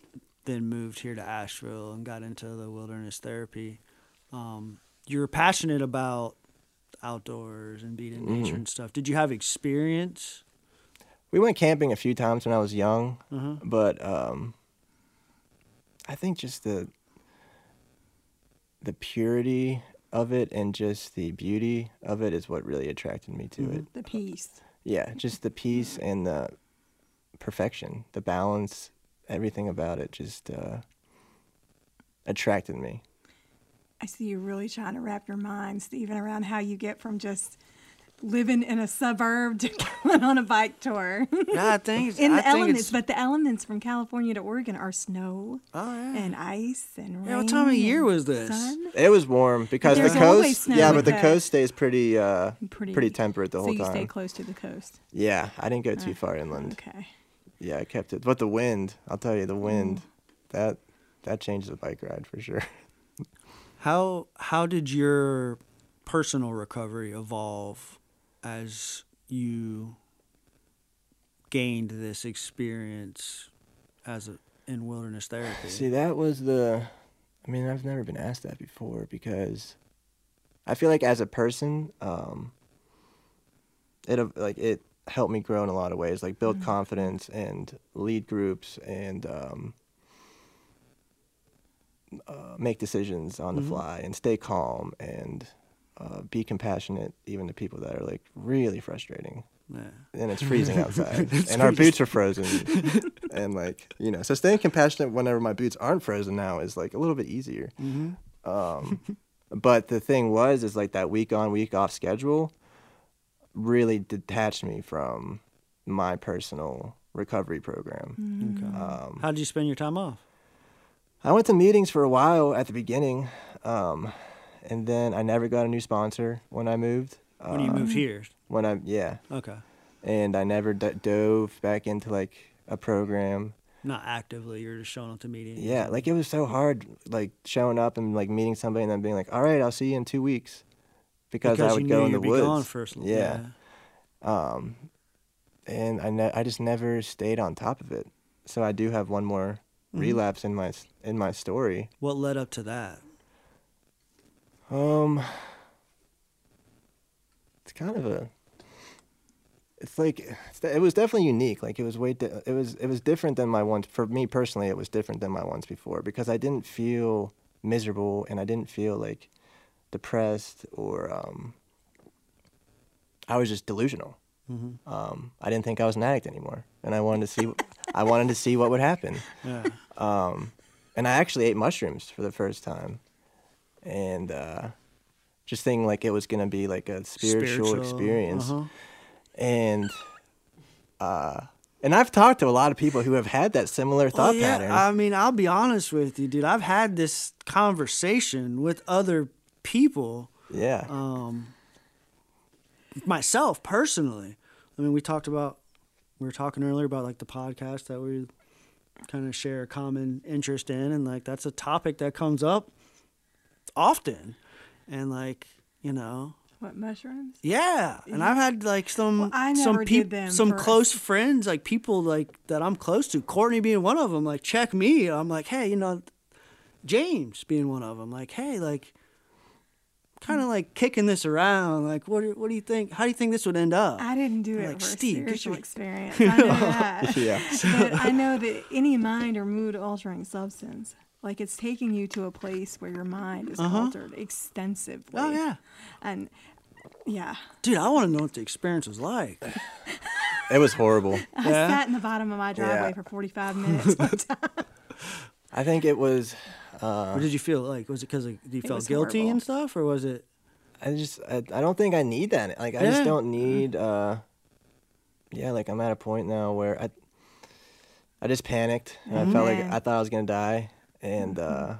then moved here to Asheville and got into the wilderness therapy, um, you were passionate about outdoors and being in Mm-hmm. nature and stuff. Did you have experience? We went camping a few times when I was young, Uh-huh. but um, I think just the the purity of it and just the beauty of it is what really attracted me to it. The peace. Yeah, just the peace and the perfection, the balance, everything about it just uh, attracted me. I see you really trying to wrap your mind, Stephen, around how you get from just living in a suburb to going on a bike tour. no, I think in I the think elements, it's- but the elements from California to Oregon are snow Oh yeah. and ice and rain. Yeah, what time of year was this? sun. It was warm because the there's always coast, snow yeah, but the the- coast stays pretty, uh, Pretty, pretty temperate the so whole you time. stay close to the coast. Yeah, I didn't go too far inland. Okay. Yeah, I kept it. But the wind, I'll tell you, the wind, Mm. that that changes a bike ride for sure. How how did your personal recovery evolve as you gained this experience as a in wilderness therapy? See, that was the. I mean, I've never been asked that before because I feel like as a person, um, it like it helped me grow in a lot of ways, like build confidence and lead groups and um, uh, make decisions on the fly and stay calm and uh, be compassionate even to people that are like really frustrating. Yeah. and it's freezing outside. And our boots are frozen. And like you know so staying compassionate whenever my boots aren't frozen now is like a little bit easier. Um, but the thing was is like that week on week off schedule really detached me from my personal recovery program Okay. um, How did you spend your time off? i went to meetings for a while at the beginning um, and then i never got a new sponsor when i moved When you moved here? when i yeah Okay. and I never d- dove back into like a program. Not actively, you're just showing up to meetings. Yeah, like it was so hard, like showing up and like meeting somebody and then being like, "All right, I'll see you in two weeks," because, I would you go in the woods. gone for a s- yeah. Um, and I ne- I just never stayed on top of it. So I do have one more Mm-hmm. relapse in my in my story. What led up to that? Um, it's kind of a. It's like it's, it was definitely unique. Like it was way. Di- it was it was different than my ones. For me personally, it was different than my ones before because I didn't feel miserable and I didn't feel like depressed or um. I was just delusional. Um, I didn't think I was an addict anymore, and I wanted to see. I wanted to see what would happen. Yeah. Um, and I actually ate mushrooms for the first time, and uh, just thinking like it was gonna be like a spiritual, experience. uh-huh. And uh, And I've talked to a lot of people who have had that similar thought Well, yeah, pattern. I mean, I'll be honest with you, dude. I've had this conversation with other people, yeah. um, myself personally. I mean, we talked about, we were talking earlier about like the podcast that we kind of share a common interest in, and like that's a topic that comes up often, and like you know, What mushrooms? Yeah, and I've had like some Well, I some never did peop- some for- close friends, like people like that I'm close to. Courtney being one of them. Like check me. I'm like, hey, you know, James being one of them. Like, hey, like, kind of like kicking this around. Like, what do- what do you think? How do you think this would end up? I didn't do it Like, for Steve, a get spiritual your- experience. I know that. yeah. but I know that any mind or mood altering substance, like it's taking you to a place where your mind is altered extensively. Uh-huh. oh yeah, And yeah, dude, I want to know what the experience was like. It was horrible. I Yeah? sat in the bottom of my driveway Yeah. for 45 minutes. I think it was. Uh, what did you feel like? Was it because you felt guilty horrible. and stuff, or was it? I just. I, I don't think I need that. Like I Yeah. just don't need. uh Yeah, like I'm at a point now where I. I just panicked. And I felt like I thought I was gonna die, and uh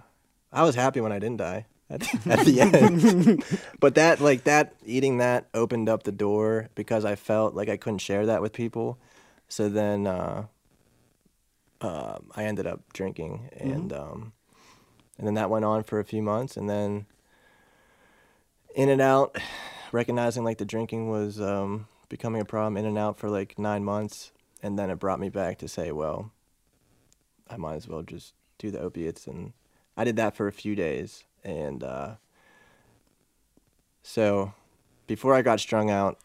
I was happy when I didn't die at the, at the end. but that, like that, eating that opened up the door because I felt like I couldn't share that with people. So then uh, um, I ended up drinking, and um, and then that went on for a few months, and then in and out, recognizing like the drinking was um, becoming a problem. In and out for like nine months, and then it brought me back to say, well, I might as well just do the opiates, and I did that for a few days, and uh, so before I got strung out,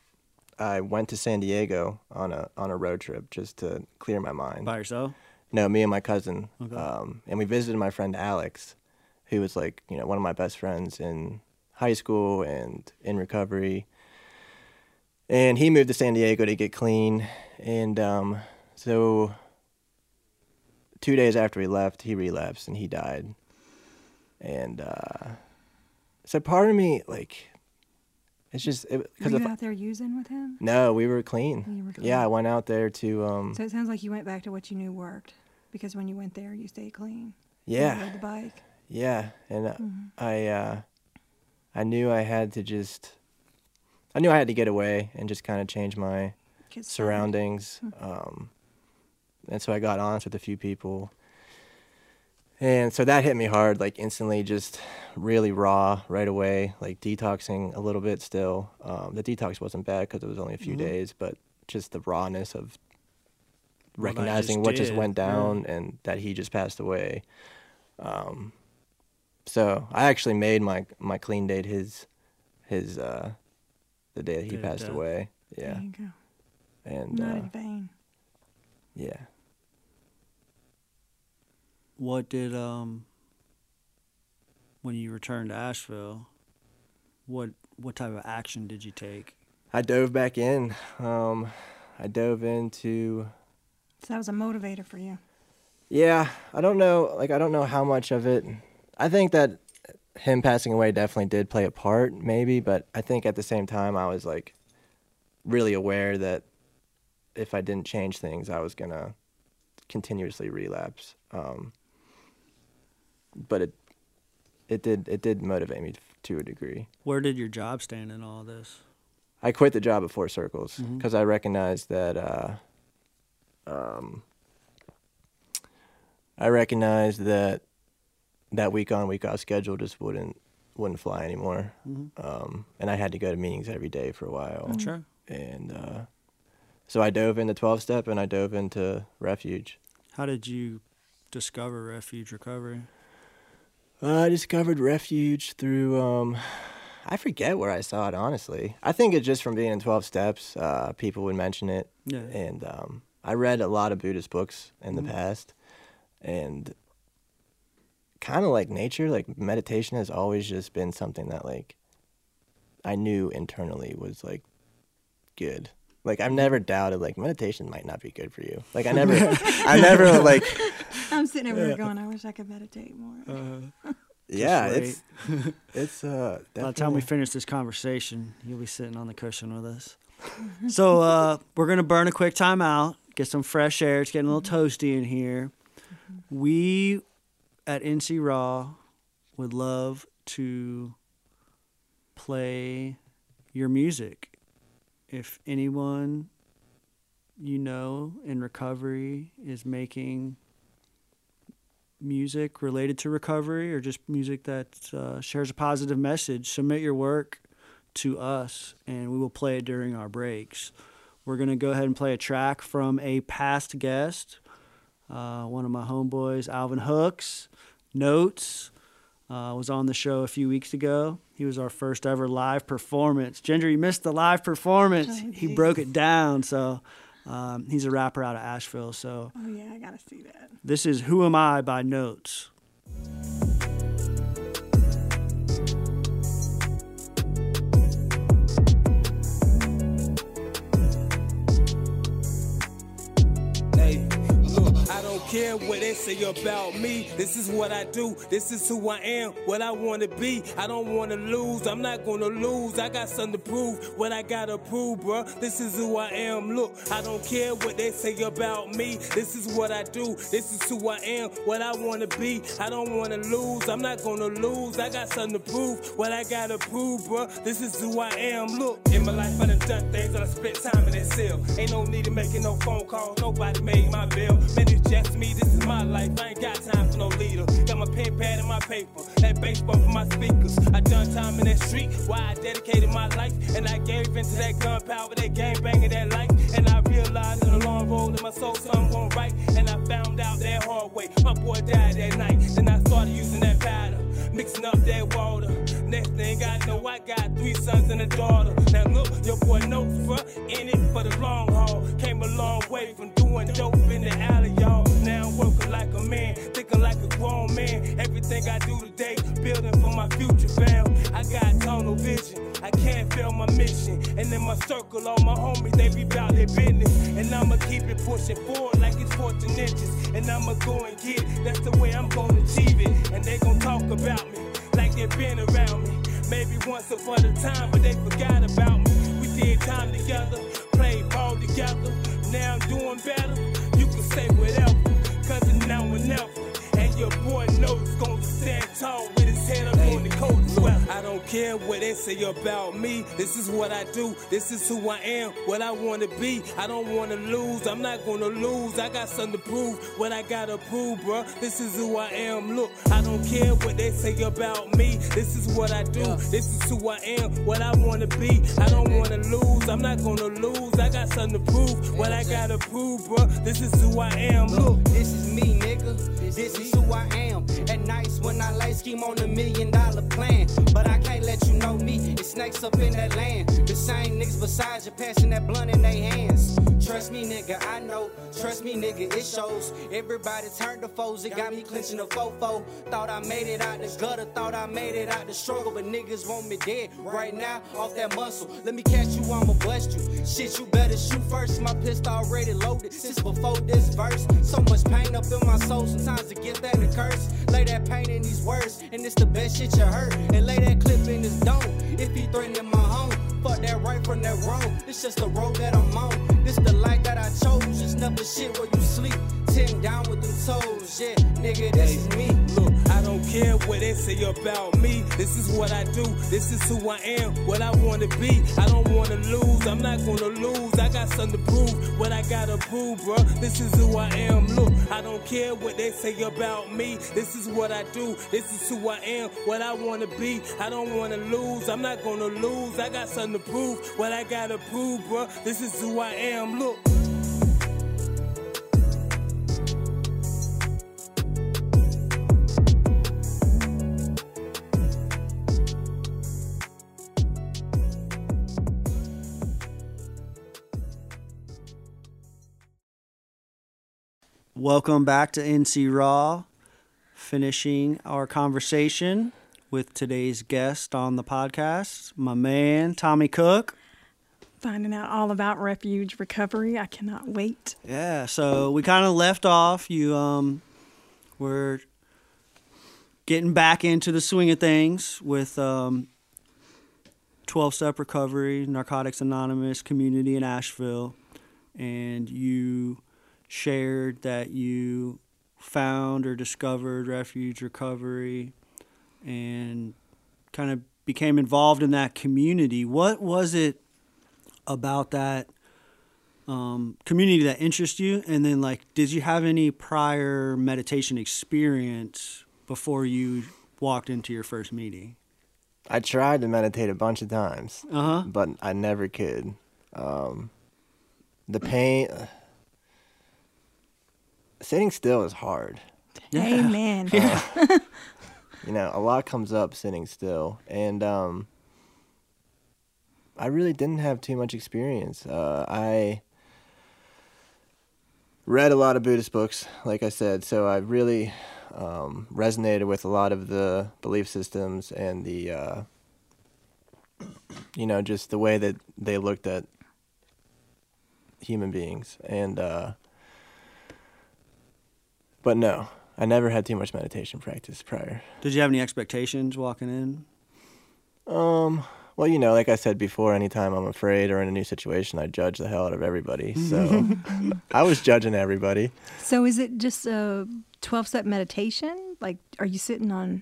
I went to San Diego on a on a road trip just to clear my mind. By yourself? No, me and my cousin. Okay. Um, and we visited my friend Alex, who was like, you know, one of my best friends in high school and in recovery. And he moved to San Diego to get clean. And um, so two days after he left, he relapsed and he died. And uh, so part of me, like, it's just Were because you out there using with him? no, we were clean. You were Yeah, I went out there to um, So it sounds like you went back to what you knew worked. Because when you went there, you stayed clean. You yeah. rode the bike. Yeah, and Mm-hmm. I uh, I knew I had to just I knew I had to get away and just kind of change my Get surroundings. Um, and so I got honest with a few people. And so that hit me hard, like instantly, just really raw right away, like detoxing a little bit still. Um, the detox wasn't bad because it was only a few days, but just the rawness of What I just recognizing what just did, went yeah. down and that he just passed away. Um, so I actually made my my clean date his his uh, the day that he Day of passed death. away. Yeah, There you go. and Not uh, in vain. yeah. What did um when you returned to Asheville? What what type of action did you take? I dove back in. Um, I dove into. So that was a motivator for you. Yeah, I don't know. Like, I don't know how much of it. I think that him passing away definitely did play a part, maybe. But I think at the same time, I was like really aware that if I didn't change things, I was gonna continuously relapse. Um, but it it did it did motivate me to a degree. Where did your job stand in all this? I quit the job at Four Circles because I recognized that. Uh, um, I recognized that that week on week off schedule just wouldn't wouldn't fly anymore, Mhm. um, and I had to go to meetings every day for a while. Sure. And uh, so I dove into twelve step and I dove into refuge. How did you discover Refuge Recovery? Uh, I discovered refuge through um, I forget where I saw it honestly. I think it's just from being in twelve steps. Uh, people would mention it. Yeah. and um, I read a lot of Buddhist books in Mm-hmm. the past, and kind of like nature, like meditation has always just been something that like I knew internally was like good. Like I've never doubted like meditation might not be good for you. Like I never, I never like I'm sitting over here going, I wish I could meditate more. Uh, yeah, it's it's uh. By the time we finish this conversation, you'll be sitting on the cushion with us. so uh, we're gonna burn a quick time out, get some fresh air. It's getting a little toasty in here. We at NC Raw would love to play your music. If anyone you know in recovery is making music related to recovery or just music that uh, shares a positive message, submit your work to us and we will play it during our breaks. We're going to go ahead and play a track from a past guest, uh, one of my homeboys, Alvin Hooks. Notes uh, was on the show a few weeks ago. He was our first ever live performance. Ginger, you missed the live performance. Oh, he broke it down. So um, he's a rapper out of Asheville. So Oh yeah, I gotta see that. this is Who Am I by Notes. Hey, look, I don't care what they say about me. This is what I do. This is who I am. What I wanna be. I don't wanna lose. I'm not gonna lose. I got something to prove. What I gotta prove, bruh. This is who I am. Look, I don't care what they say about me. This is what I do. This is who I am. What I wanna be. I don't wanna lose. I'm not gonna lose. I got something to prove. What I gotta prove, bruh. This is who I am. Look, in my life I done done things. I spent time in that cell. Ain't no need of making no phone calls. Nobody made my bill. Man, it's just me. This is my life. I ain't got time for no leader. Got my pen pad and my paper. That baseball for my speakers. I done time in that street. Why I dedicated my life. And I gave into that gunpowder, that gang banging, that life. And I realized in the long road in my soul something won't right. And I found out that hard way. My boy died that night. Then I started using that powder. Mixing up that water. Next thing I know, I got three sons and a daughter. Now look, your boy knows, bruh, in it for the long haul. Came a long way from doing dope in the alley, y'all. Like a man, thinking like a grown man. Everything I do today, building for my future fam. I got tunnel vision, I can't fail my mission. And in my circle, all my homies, they be about their business. And I'ma keep it pushing forward like it's 14 inches. And I'ma go and get it, that's the way I'm gonna achieve it. And they gon' talk about me like they've been around me. Maybe once upon a time, but they forgot about me. We did time together, played ball together. Now I'm doing better. You can say whatever, And your boy knows gonna stand tall I don't care what they say about me. This is what I do. This is who I am. What I wanna be. I don't wanna lose. I'm not gonna lose. I got something to prove. What I gotta prove, bro. This is who I am. Look, I don't care what they say about me. This is what I do. This is who I am. What I wanna be. I don't wanna lose. I'm not gonna lose. I got something to prove. What I gotta prove, bro. This is who I am. Look. This is me, nigga. This is who I am. At nights when I lay scheme on a million dollar plan. But I can't let you know me. It's snakes up in that land. The same niggas besides you passing that blunt in their hands. Trust me, nigga, I know. Trust me, nigga, it shows. Everybody turned to foes. It got me clenching a fofo. Thought I made it out the gutter. Thought I made it out the struggle. But niggas want me dead right now off that muscle. Let me catch you, I'ma bust you. Shit, you better shoot first. My pistol already loaded since before this verse. So much pain up in my soul. Sometimes it gets that a curse. Lay that pain in these words, and it's the best shit you heard. And lay that clip in his dome. If he threatening my home, fuck that right from that wrong. This just the road that I'm on. This the life that I chose. Just never shit where you sleep. Ten down with them toes. Yeah, nigga, this is me. Look, I don't care what they say about me. This is what I do. This is who I am. What I wanna be. I don't wanna lose. I'm not gonna lose. I got something to prove. What I prove, bruh. This is who I am. Look, I don't care what they say about me. This is what I do. This is who I am. What I wanna be. I don't wanna lose. I'm not gonna lose. I got something to prove. What I gotta prove, bruh. This is who I am. Look. Welcome back to NC Raw. Finishing our conversation with today's guest on the podcast, my man Tommy Cook. Finding out all about refuge recovery. I cannot wait. Yeah, so we kind of left off. You um, were getting back into the swing of things with um, 12 Step Recovery, Narcotics Anonymous community in Asheville, and you shared that you found or discovered refuge recovery and kind of became involved in that community. What was it about that um, community that interests you? And then, like, did you have any prior meditation experience before you walked into your first meeting? I tried to meditate a bunch of times, Uh huh. but I never could. Um, the pain. Sitting still is hard. Amen. you know a lot comes up sitting still and um i really didn't have too much experience uh i read a lot of buddhist books like i said so i really um resonated with a lot of the belief systems and the uh you know just the way that they looked at human beings and uh but no i never had too much meditation practice prior Did you have any expectations walking in? Um, well, you know, like I said before, anytime I'm afraid or in a new situation, I judge the hell out of everybody. So I was judging everybody. So is it just a 12 step meditation? Like, are you sitting on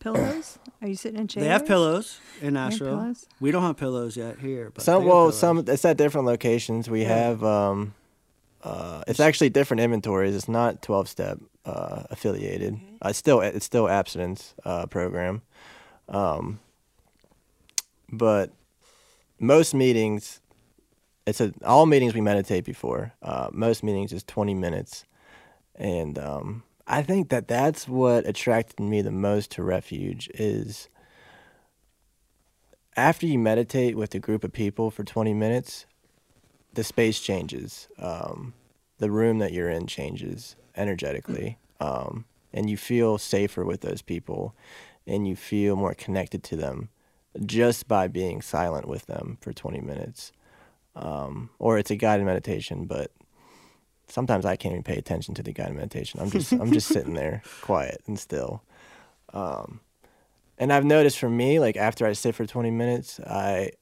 pillows? Are you sitting in chairs? They have pillows in have Nashville. pillows? We don't have pillows yet here. But Some, well, pillows. some it's at different locations. We have, um, uh, it's actually different inventories. It's not 12 step uh, affiliated. Mm-hmm. I still, it's still abstinence uh, program. Um, but most meetings, it's a all meetings we meditate before. Uh, most meetings is 20 minutes, and um, I think that that's what attracted me the most to refuge is after you meditate with a group of people for 20 minutes, the space changes. Um, the room that you're in changes energetically. Um, and you feel safer with those people and you feel more connected to them just by being silent with them for 20 minutes. Um, or it's a guided meditation, but sometimes I can't even pay attention to the guided meditation. I'm just I'm just sitting there quiet and still. Um, and I've noticed for me, like after I sit for 20 minutes, I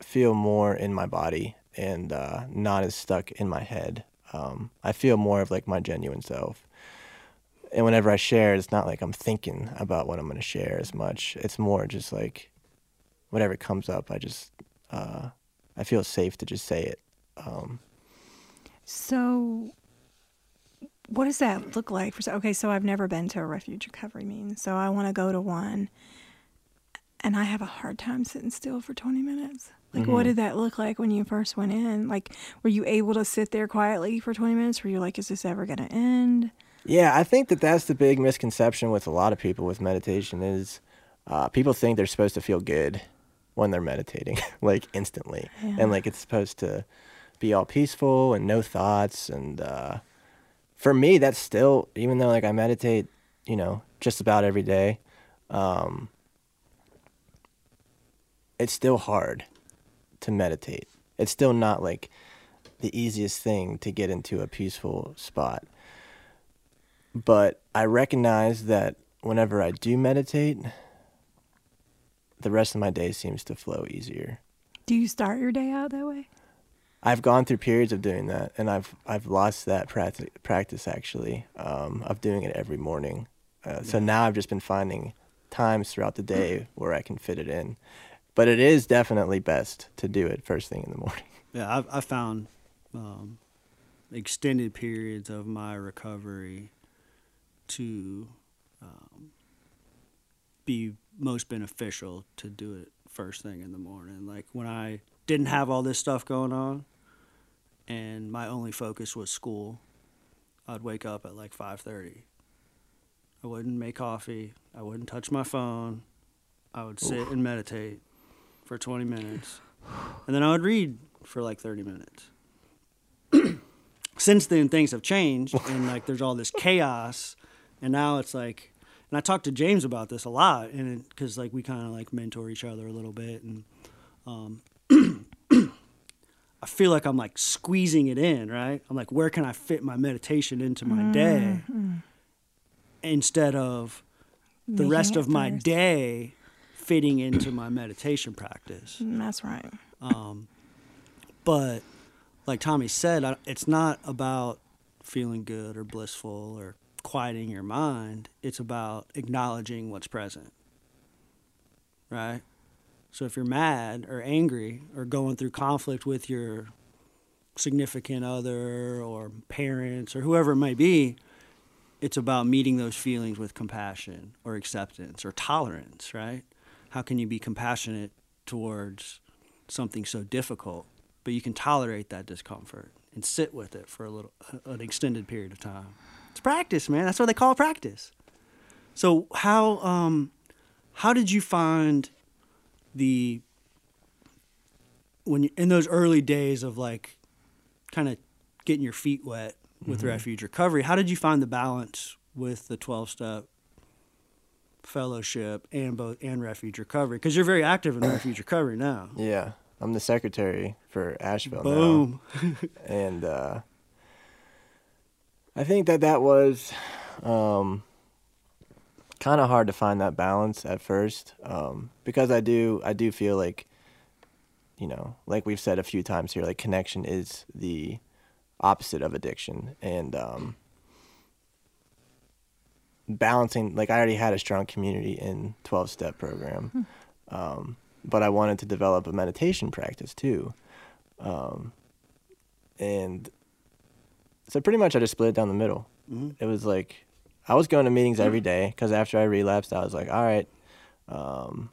feel more in my body and uh, not as stuck in my head. Um, I feel more of like my genuine self. And whenever I share, it's not like I'm thinking about what I'm going to share as much. It's more just like whatever comes up, I just uh, I feel safe to just say it. Um, So, what does that look like? For okay, so I've never been to a refuge recovery meeting, so I want to go to one, and I have a hard time sitting still for twenty minutes. Like, what did that look like when you first went in? Like, were you able to sit there quietly for twenty minutes? Were you like, is this ever gonna end? Yeah, I think that that's the big misconception with a lot of people with meditation is uh, people think they're supposed to feel good when they're meditating, like instantly, Yeah. and like it's supposed to be all peaceful and no thoughts. And uh, for me, that's still even though like I meditate, you know, just about every day, um, it's still hard to meditate. It's still not like the easiest thing to get into a peaceful spot but I recognize that whenever I do meditate, the rest of my day seems to flow easier. Do you start your day out that way? I've gone through periods of doing that, and I've I've lost that practice practice actually um, of doing it every morning. Uh, so now I've just been finding times throughout the day where I can fit it in. But it is definitely best to do it first thing in the morning. Yeah, I've, I found um, extended periods of my recovery to um, be most beneficial to do it first thing in the morning. Like when I didn't have all this stuff going on, and my only focus was school, I'd wake up at like five thirty. I wouldn't make coffee. I wouldn't touch my phone. I would sit and meditate for 20 minutes. And then I would read for like 30 minutes. Since then, things have changed, and like there's all this chaos, and now it's like, and I talked to James about this a lot, and because like we kind of like mentor each other a little bit, and um, I feel like I'm like squeezing it in, right? I'm like, where can I fit my meditation into my day, instead of the Making rest it of my first. day fitting into my meditation practice. Mm, That's right. Um, but like Tommy said, I, it's not about feeling good or blissful or quieting your mind. It's about acknowledging what's present. Right? So if you're mad or angry or going through conflict with your significant other or parents or whoever it may be, it's about meeting those feelings with compassion or acceptance or tolerance, right? How can you be compassionate towards something so difficult, but you can tolerate that discomfort and sit with it for a little an extended period of time. It's practice, man. That's what they call practice. So how um how did you find the when you, in those early days of like kind of getting your feet wet with Mhm. refuge recovery how did you find the balance with the 12 step fellowship and both and refuge recovery because you're very active in refuge recovery now. Yeah, I'm the secretary for Asheville boom. Now, and uh, I think that that was um, kind of hard to find that balance at first um, because I do I do feel like you know like we've said a few times here like connection is the opposite of addiction. And um, balancing like I already had a strong community in 12 step program um, but I wanted to develop a meditation practice too um, and so pretty much I just split it down the middle. Mhm. it was like I was going to meetings every day because after I relapsed I was like all right um,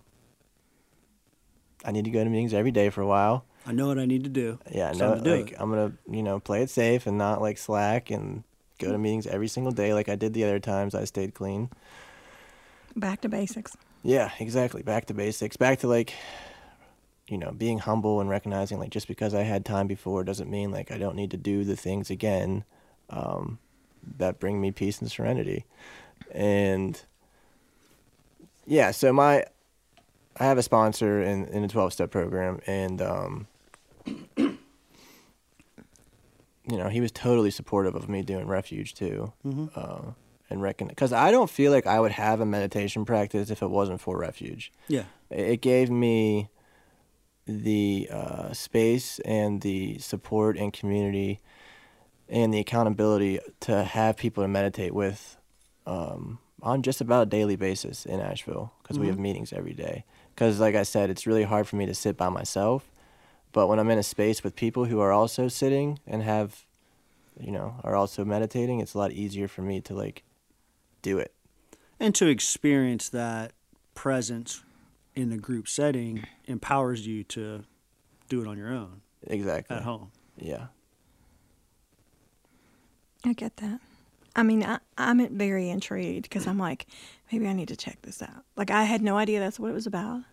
I need to go to meetings every day for a while. I know what i need to do. Yeah, It's no, time to do like. I'm gonna, you know, play it safe and not like slack and go to meetings every single day like I did the other times I stayed clean. Back to basics. Yeah, exactly. Back to basics. Back to like, you know, being humble and recognizing like just because I had time before doesn't mean like I don't need to do the things again um, that bring me peace and serenity. And yeah, so my I have a sponsor in in a 12 step program and um you know, he was totally supportive of me doing refuge too. Mhm. Uh, and reckon because I don't feel like I would have a meditation practice if it wasn't for refuge. yeah It gave me the uh, space and the support and community and the accountability to have people to meditate with um, on just about a daily basis in Asheville because we have meetings every day. Because, like I said, it's really hard for me to sit by myself. But when I'm in a space with people who are also sitting and have, you know, are also meditating, it's a lot easier for me to like do it. and to experience that presence in the group setting empowers you to do it on your own Exactly. at home Yeah. I get that. I mean, I, I'm very intrigued because I'm like, maybe I need to check this out. Like, I had no idea that's what it was about.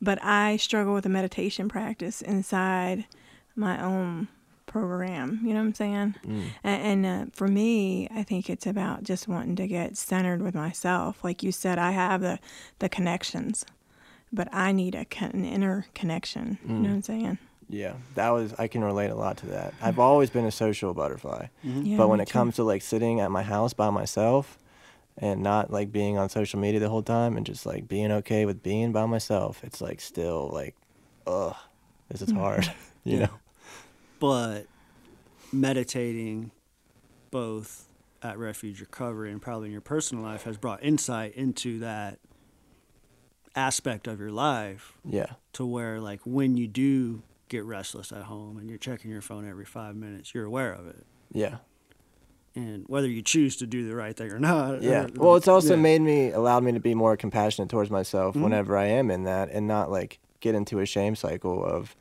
But I struggle with a meditation practice inside my own program. You know what I'm saying? Mm. And, and uh, for me, I think it's about just wanting to get centered with myself. Like you said, I have the, the connections, but I need a, con- an inner connection. You know what I'm saying? Yeah, that was I can relate a lot to that. I've always been a social butterfly, Yeah, but when it too. comes to like sitting at my house by myself and not like being on social media the whole time and just like being okay with being by myself, it's like still like, ugh, this is mm-hmm. hard, you Yeah. know. but meditating both at refuge recovery and probably in your personal life has brought insight into that aspect of your life Yeah, to where like when you do get restless at home and you're checking your phone every five minutes you're aware of it yeah, and whether you choose to do the right thing or not yeah. uh, Well, it's also yeah. made me allowed me to be more compassionate towards myself Mhm. whenever I am in that, and not like get into a shame cycle of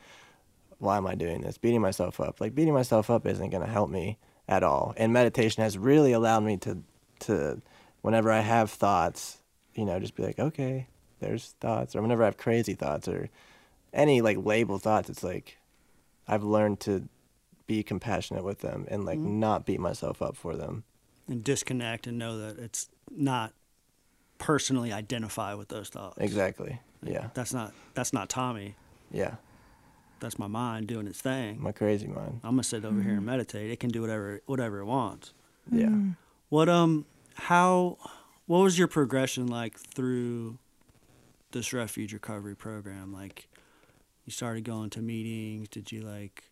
why am I doing this? Beating myself up. Like beating myself up isn't going to help me at all. And meditation has really allowed me to to whenever I have thoughts, you know, just be like, okay, there's thoughts. Or whenever I have crazy thoughts or any like label thoughts, it's like I've learned to be compassionate with them and like mm-hmm. not beat myself up for them. and disconnect and know that it's not personally identify with those thoughts Exactly. Yeah. that's not that's not tommy Yeah. that's my mind doing its thing My crazy mind. i'm gonna sit over here and mm-hmm. meditate it can do whatever whatever it wants Yeah. Mm-hmm. What um how what was your progression like through this refuge recovery program? Like you started going to meetings, did you like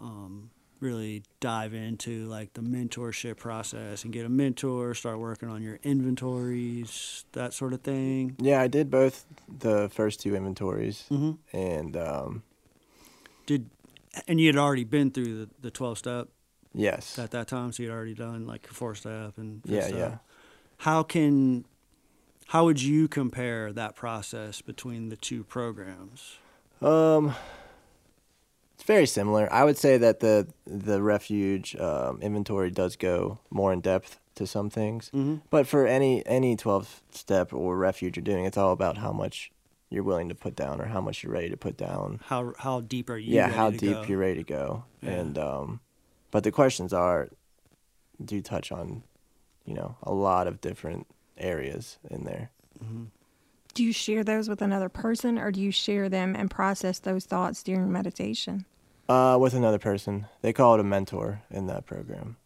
um really dive into like the mentorship process and get a mentor, start working on your inventories, that sort of thing. Yeah, I did both the first two inventories, Mm-hmm. and um, Did and you had already been through the, the 12 step yes, at that time, so you'd already done like your four step and yeah, step. yeah. How can how would you compare that process between the two programs? Um, very similar. I would say that the the refuge um, inventory does go more in depth to some things, Mm-hmm. but for any any twelve step or refuge you're doing, it's all about how much you're willing to put down or how much you're ready to put down. How how deep are you? yeah, ready how to deep go? you're ready to go, Yeah. and um, but the questions are do touch on, you know, a lot of different areas in there. Do you share those with another person or do you share them and process those thoughts during meditation? Uh, with another person, they call it a mentor in that program.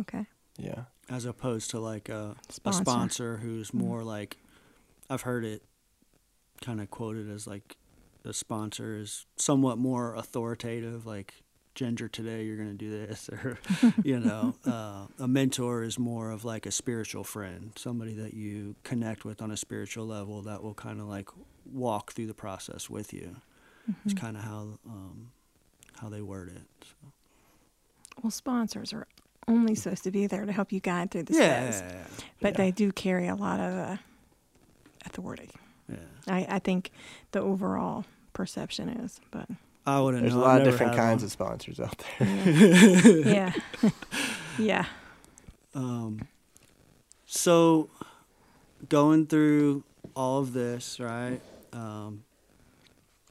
Okay. Yeah. as opposed to like a Sponsor. a sponsor who's more like I've heard it kind of quoted as like the sponsor is somewhat more authoritative like Ginger today you're going to do this or you know uh, a mentor is more of like a spiritual friend somebody that you connect with on a spiritual level that will kind of like walk through the process with you it's kind of how um, how they word it so. Well, sponsors are only supposed to be there to help you guide through the yeah, steps, yeah, but they do carry a lot of uh, authority. yeah. I, I think the overall perception is, but I wouldn't There's a lot I've of different kinds one. of sponsors out there. yeah, yeah. Um, so going through all of this, right? Um,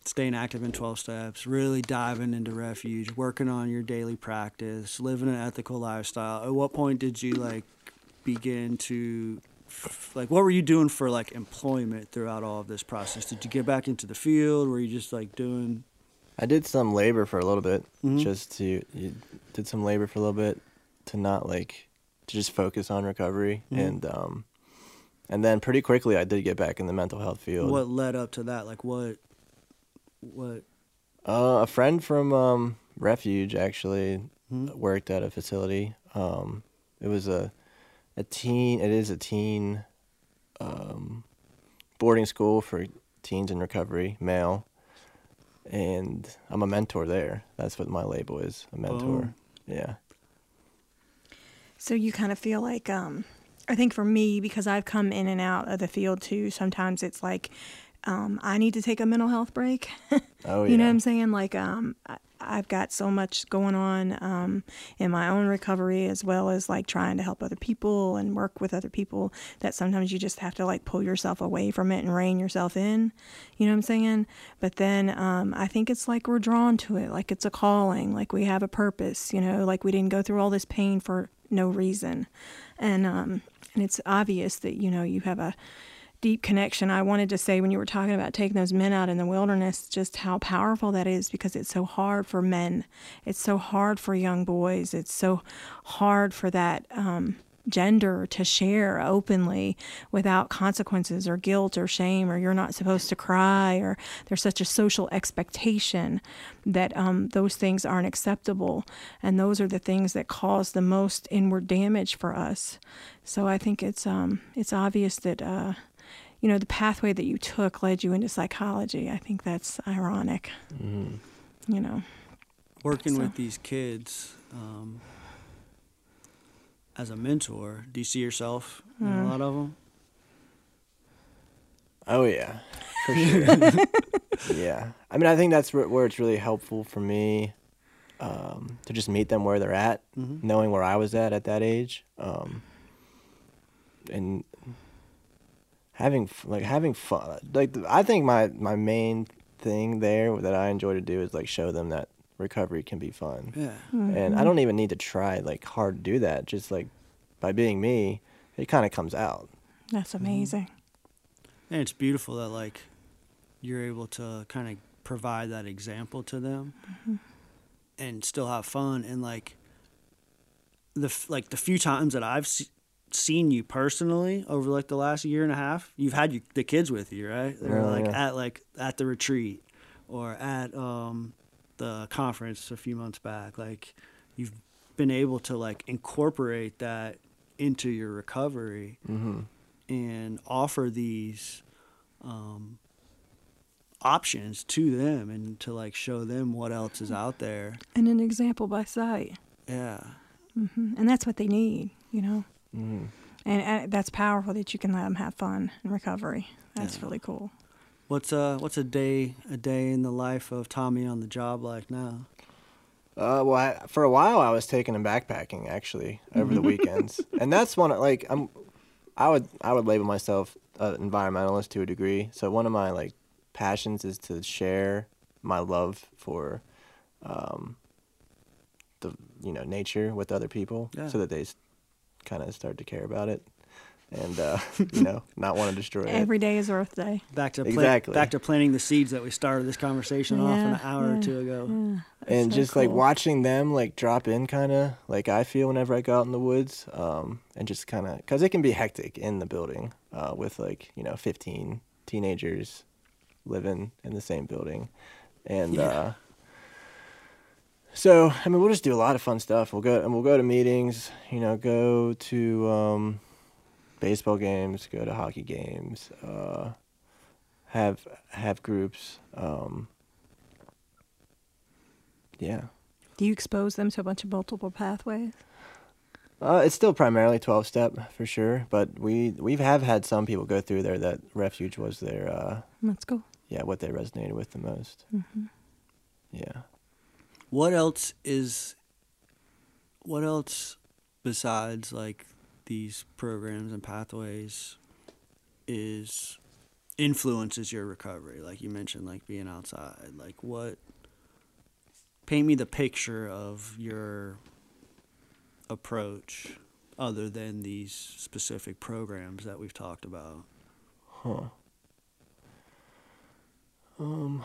staying active in 12 steps, really diving into refuge, working on your daily practice, living an ethical lifestyle. At what point did you like begin to like what were you doing for like employment throughout all of this process? Did you get back into the field? Were you just like doing I did some labor for a little bit, Mhm. just to you did some labor for a little bit to not like to just focus on recovery Mhm. and um and then pretty quickly I did get back in the mental health field. what led up to that? Like what what Uh, a friend from um, Refuge actually Hmm? worked at a facility. Um, it was a a teen. It is a teen um, boarding school for teens in recovery, male. And I'm a mentor there. That's what my label is, a mentor. Boom. Yeah. So you kind of feel like, um, I think for me, because I've come in and out of the field too, sometimes it's like, um, I need to take a mental health break. Oh yeah. You know what I'm saying? Like, um, I, I've got so much going on um, in my own recovery, as well as like trying to help other people and work with other people, that sometimes you just have to like pull yourself away from it and rein yourself in. You know what I'm saying? But then um, I think it's like we're drawn to it, like it's a calling, like we have a purpose. You know, like we didn't go through all this pain for no reason, and um, and it's obvious that you know you have a deep connection. I wanted to say when you were talking about taking those men out in the wilderness, just how powerful that is because it's so hard for men. It's so hard for young boys. It's so hard for that um, gender to share openly without consequences or guilt or shame or you're not supposed to cry or there's such a social expectation that um, those things aren't acceptable. And those are the things that cause the most inward damage for us. So I think it's um, it's obvious that uh, you know the pathway that you took led you into psychology. I think that's ironic. Mhm. You know. working So- with these kids um, as a mentor do you see yourself in a Mm. lot of them Oh yeah, for sure. yeah, I mean, I think that's where, where it's really helpful for me um, to just meet them where they're at, Mhm. knowing where I was at at that age, um, and having f- like having fun. Like I think my my main thing there that I enjoy to do is like show them that recovery can be fun, yeah and I mm-hmm. don't even need to try like hard to do that. Just like by being me, it kind of comes out. That's mm-hmm. amazing. and it's beautiful that like you're able to kind of provide that example to them mm-hmm. and still have fun and like the like the few times that I've se- seen you personally over like the last year and a half you've had your, the kids with you right they're Oh, like yeah. at like at the retreat or at um the conference a few months back like you've been able to like incorporate that into your recovery Mm-hmm. and offer these um, options to them and to like show them what else is out there. And an example by sight. Yeah. hmm And that's what they need, you know? Mm-hmm. And, and that's powerful that you can let them have fun and recovery. That's Yeah. really cool. What's uh what's a day a day in the life of Tommy on the job like now? Uh, well, I, for a while I was taking him backpacking actually over the weekends, and that's one of, like I'm, I would I would label myself an environmentalist to a degree. So one of my like passions is to share my love for, um, the you know nature with other people, Yeah. so that they kind of start to care about it, and uh, you know not want to destroy it. Every day is Earth Day. Back to pla- Exactly. back to planting the seeds that we started this conversation off an Yeah, hour or two ago. Yeah, and so just like watching them like drop in kind of like i feel whenever i go out in the woods um, and just kind of because it can be hectic in the building uh, with like you know 15 teenagers living in the same building and Yeah. uh, so i mean we'll just do a lot of fun stuff we'll go and we'll go to meetings you know go to um, baseball games go to hockey games uh, have have groups um, yeah Do you expose them to a bunch of multiple pathways? Uh, it's still primarily 12 step for sure, but we we have had some people go through there that refuge was their uh, Let's go. yeah what they resonated with the most. hmm Yeah. What else is what else besides like these programs and pathways is influences your recovery? Like you mentioned like being outside. Like what paint me the picture of your approach other than these specific programs that we've talked about. Huh. Um,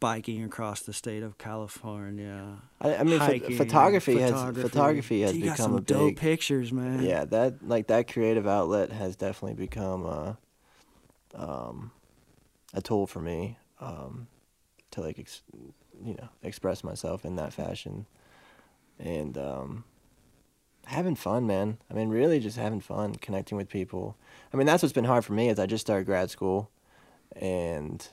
Biking across the state of California. I, I mean, hiking, photography, has photography has you got become some a dope big pictures, man. yeah that like that creative outlet has definitely become a um a tool for me um to like ex- you know express myself in that fashion and um having fun man i mean really just having fun connecting with people i mean that's what's been hard for me is i just started grad school and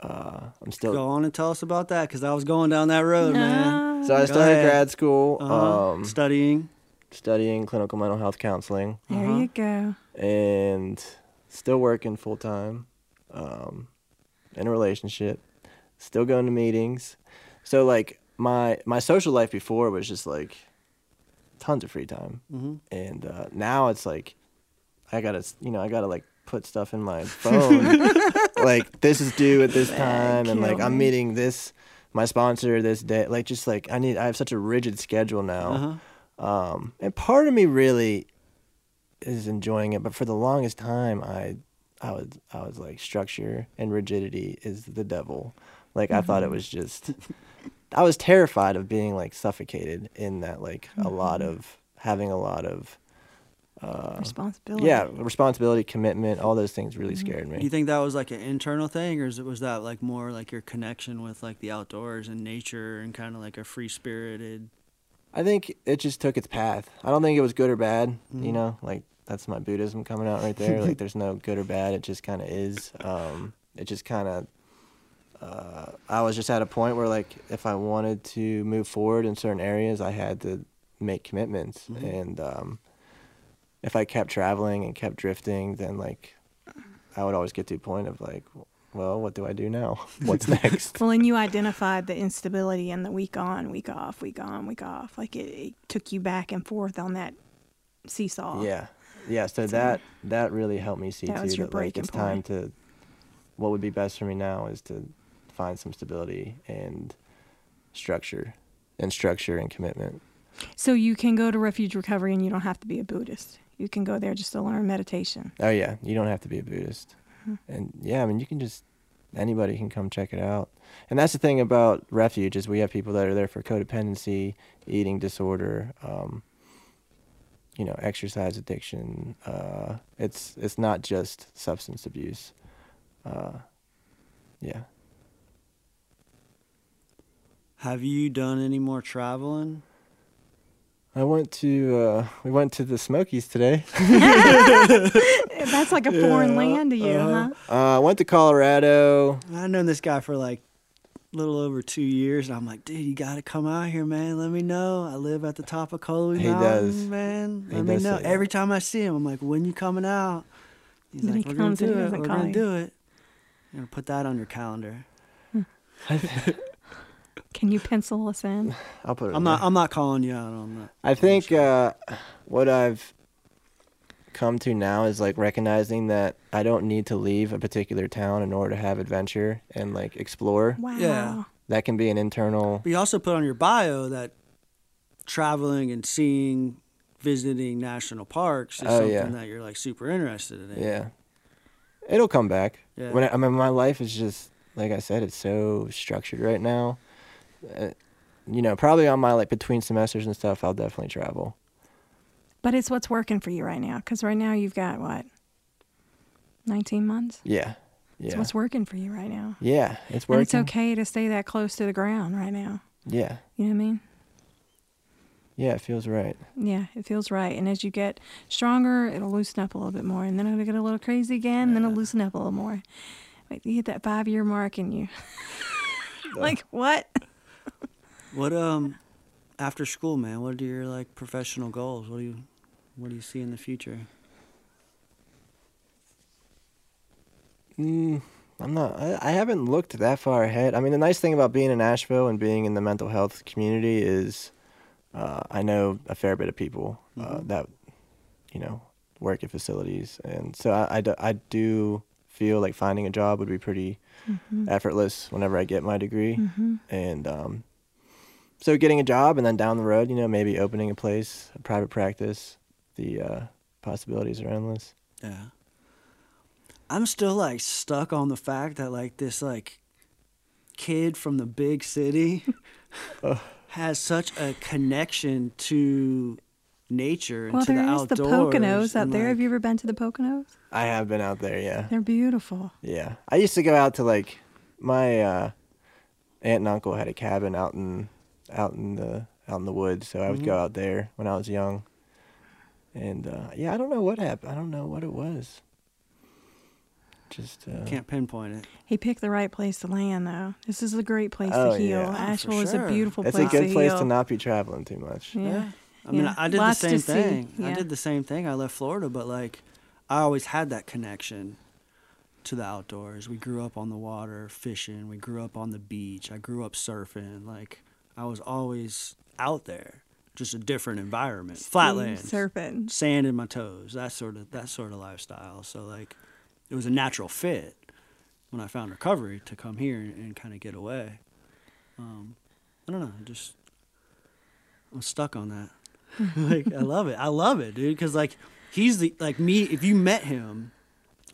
uh i'm still Go on and tell us about that because I was going down that road, man. so i Go started ahead. grad school Uh-huh. um Studying. studying clinical mental health counseling There Uh-huh. you go. and still working full time, um, in a relationship, still going to meetings. So like my my social life before was just like tons of free time, hmm and uh, now it's like I gotta you know I gotta like put stuff in my phone, like this is due at this time, and like I'm meeting this my sponsor this day. Like just like I need I have such a rigid schedule now. Uh-huh. Um, and part of me really is enjoying it, but for the longest time, I, I was, I was like, structure and rigidity is the devil. Like I thought it was just, I was terrified of being like suffocated in that, like a lot of having a lot of, uh, Responsibility. yeah, responsibility, commitment, all those things really scared me. Do you think that was like an internal thing, or is it, was that like more like your connection with like the outdoors and nature and kind of like a free spirited? I think it just took its path. I don't think it was good or bad. Mhm. You know, like that's my Buddhism coming out right there. like there's no good or bad. It just kind of is. Um, it just kind of. Uh, I was just at a point where like if I wanted to move forward in certain areas, I had to make commitments, Mhm. and um, if I kept traveling and kept drifting, then like I would always get to a point of like, well, what do I do now? What's next? Well, and you identified the instability and the week on, week off, week on, week off. Like it, it took you back and forth on that seesaw. Yeah, yeah. So So- that that really helped me see That too that like it's time to. What would be best for me now is to find some stability and structure, and structure and commitment. So you can go to refuge recovery and you don't have to be a Buddhist. You can go there just to learn meditation. Oh yeah, you don't have to be a Buddhist, Mhm. and yeah, I mean you can just anybody can come check it out. And that's the thing about refuge is we have people that are there for codependency, eating disorder, um, you know, exercise addiction. Uh, it's it's not just substance abuse. Uh, yeah. Have you done any more traveling? I went to uh, we went to the Smokies today. That's like a foreign land to you, huh? Uh, I went to Colorado. I've known this guy for like a little over two years, and I'm like, dude, you got to come out here, man. Let me know. I live at the top of Colby He Mountain, does. man. He me does know. say that. Every time I see him, I'm like, when you coming out? He's Then like, he we're gonna do it. We're call gonna do it. You're gonna put that on your calendar. Can you pencil us in? I'll put it. I'm in not. there. I'm not calling you out on that. I think uh, what I've come to now is like recognizing that I don't need to leave a particular town in order to have adventure and like explore. Wow. Yeah. That can be an internal. But you also put on your bio that traveling and seeing, visiting national parks is Oh, something yeah. that you're like super interested in. Yeah. It'll come back. Yeah. When I, I mean, my life is just like I said, it's so structured right now. Uh, you know, probably on my like between semesters and stuff, I'll definitely travel. But it's what's working for you right now. Because right now you've got what? 19 months? Yeah. It's what's working for you right now. yeah. It's And working. it's okay to stay that close to the ground right now. Yeah. You know what I mean? Yeah. It feels right. Yeah, it feels right. And as you get stronger, it'll loosen up a little bit more. And then it'll get a little crazy again, and then it'll loosen up a little more. Wait, you hit that five year mark and you. like, what? What um, after school, man? What are your like professional goals? What do you, what do you see in the future? Mm, I'm not. I, I haven't looked that far ahead. I mean, the nice thing about being in Asheville and being in the mental health community is, uh, I know a fair bit of people uh, that, you know, work at facilities, and so I, I, do, I do feel like finding a job would be pretty effortless whenever I get my degree, and um, so getting a job and then down the road, you know, maybe opening a place, a private practice, the uh, possibilities are endless. Yeah. I'm still like stuck on the fact that like this like kid from the big city has such a connection to nature and Well, to the there is the. Poconos out and, there. Have you ever been to the Poconos? I have been out there, yeah. They're beautiful. Yeah. I used to go out to like my uh aunt and uncle had a cabin out in out in the out in the woods, so I would go out there when I was young. And uh yeah, I don't know what happened. I don't know what it was. Just uh Can't pinpoint it. He picked the right place to land, though. This is a great place Oh, to heal. yeah. Oh, for Asheville is a beautiful it's place a good to place heal. to not be traveling too much. Yeah. I mean, Yeah. I did Lots the same see. thing. I did the same thing. I left Florida, but like, I always had that connection to the outdoors. We grew up on the water, fishing. We grew up on the beach. I grew up surfing. Like, I was always out there, just a different environment, flatlands, surfing. sand in my toes, that sort of that sort of lifestyle. So like, it was a natural fit when I found recovery to come here and, and kind of get away. Um, I don't know, I just I'm stuck on that. like I love it. I love it, dude. Because like he's the like me. If you met him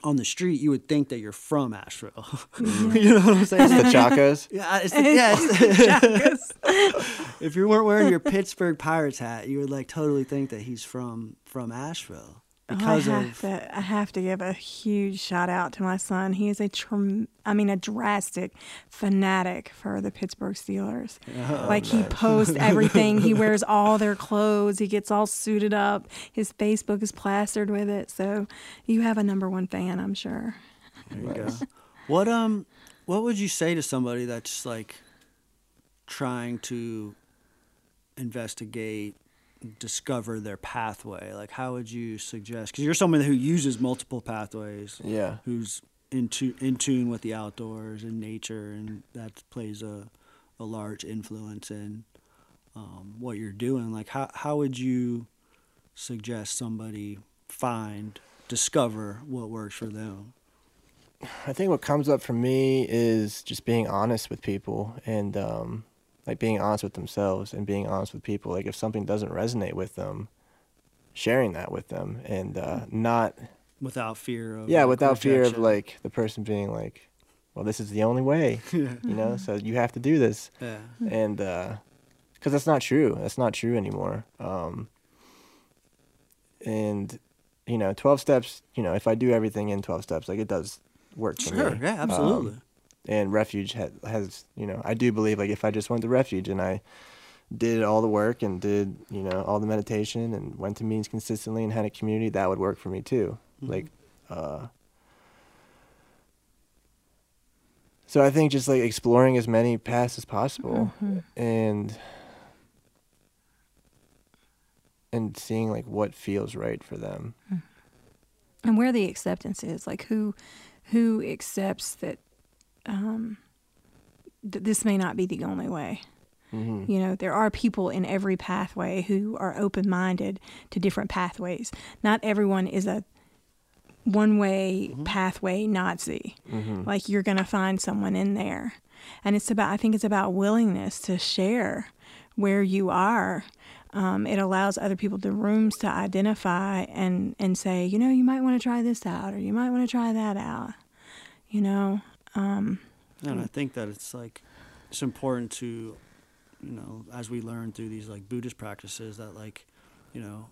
on the street, you would think that you're from Asheville. Mm-hmm. you know what I'm saying? The Chacos? Yeah, it's, yeah. it's- if you weren't wearing your Pittsburgh Pirates hat, you would like totally think that he's from from Asheville because oh, I of have to, I have to give a huge shout out to my son. He is a, trem- I mean, a drastic fanatic for the Pittsburgh Steelers. like he posts everything. he wears all their clothes. He gets all suited up. His Facebook is plastered with it. So you have a number one fan, I'm sure. There you go. What um, what would you say to somebody that's like trying to investigate, discover their pathway? Like, how would you suggest? Because you're someone who uses multiple pathways. Yeah. Who's in tu- in tune with the outdoors and nature, and that plays a a large influence in um, what you're doing. Like, how how would you suggest somebody find discover what works for them? I think what comes up for me is just being honest with people and um, like being honest with themselves and being honest with people. Like if something doesn't resonate with them, sharing that with them and uh, not without fear of yeah, without fear of like the person being like, well, this is the only way, you know. So you have to do this, yeah and because that's not true. That's not true anymore. Um, and you know, twelve steps. You know, if I do everything in twelve steps, like it does work for sure yeah Um, absolutely and refuge has, has you know I do believe like if I just went to refuge and I did all the work and did you know all the meditation and went to meetings consistently and had a community that would work for me too. Mm-hmm. Like uh so i think just like exploring as many paths as possible mm-hmm. and and seeing like what feels right for them. Mm. And where the acceptance is like who who accepts that um th- this may not be the only way. Hmm you know there are people in every pathway who are open-minded to different pathways. Not everyone is a one way pathway nazi. Hmm like you're going to find someone in there. And it's about i think it's about willingness to share where you are. Um, it allows other people the rooms to identify and and say you know you might want to try this out or you might want to try that out. You know um, And I think that it's like it's important to, you know, as we learn through these like Buddhist practices that like, you know,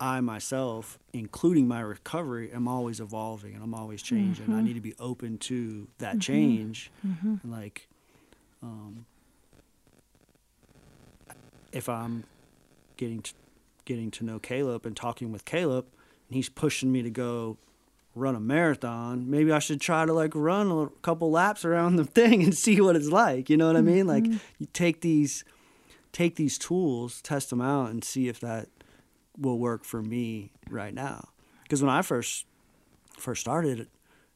I myself, including my recovery, am always evolving and I'm always changing. I need to be open to that change. And like, um, if I'm getting to, getting to know Caleb and talking with Caleb, and he's pushing me to go run a marathon, maybe I should try to like run a couple laps around the thing and see what it's like. You know what I mean? Like mm-hmm. you take these take these tools, test them out and see if that will work for me right now. Because when I first first started,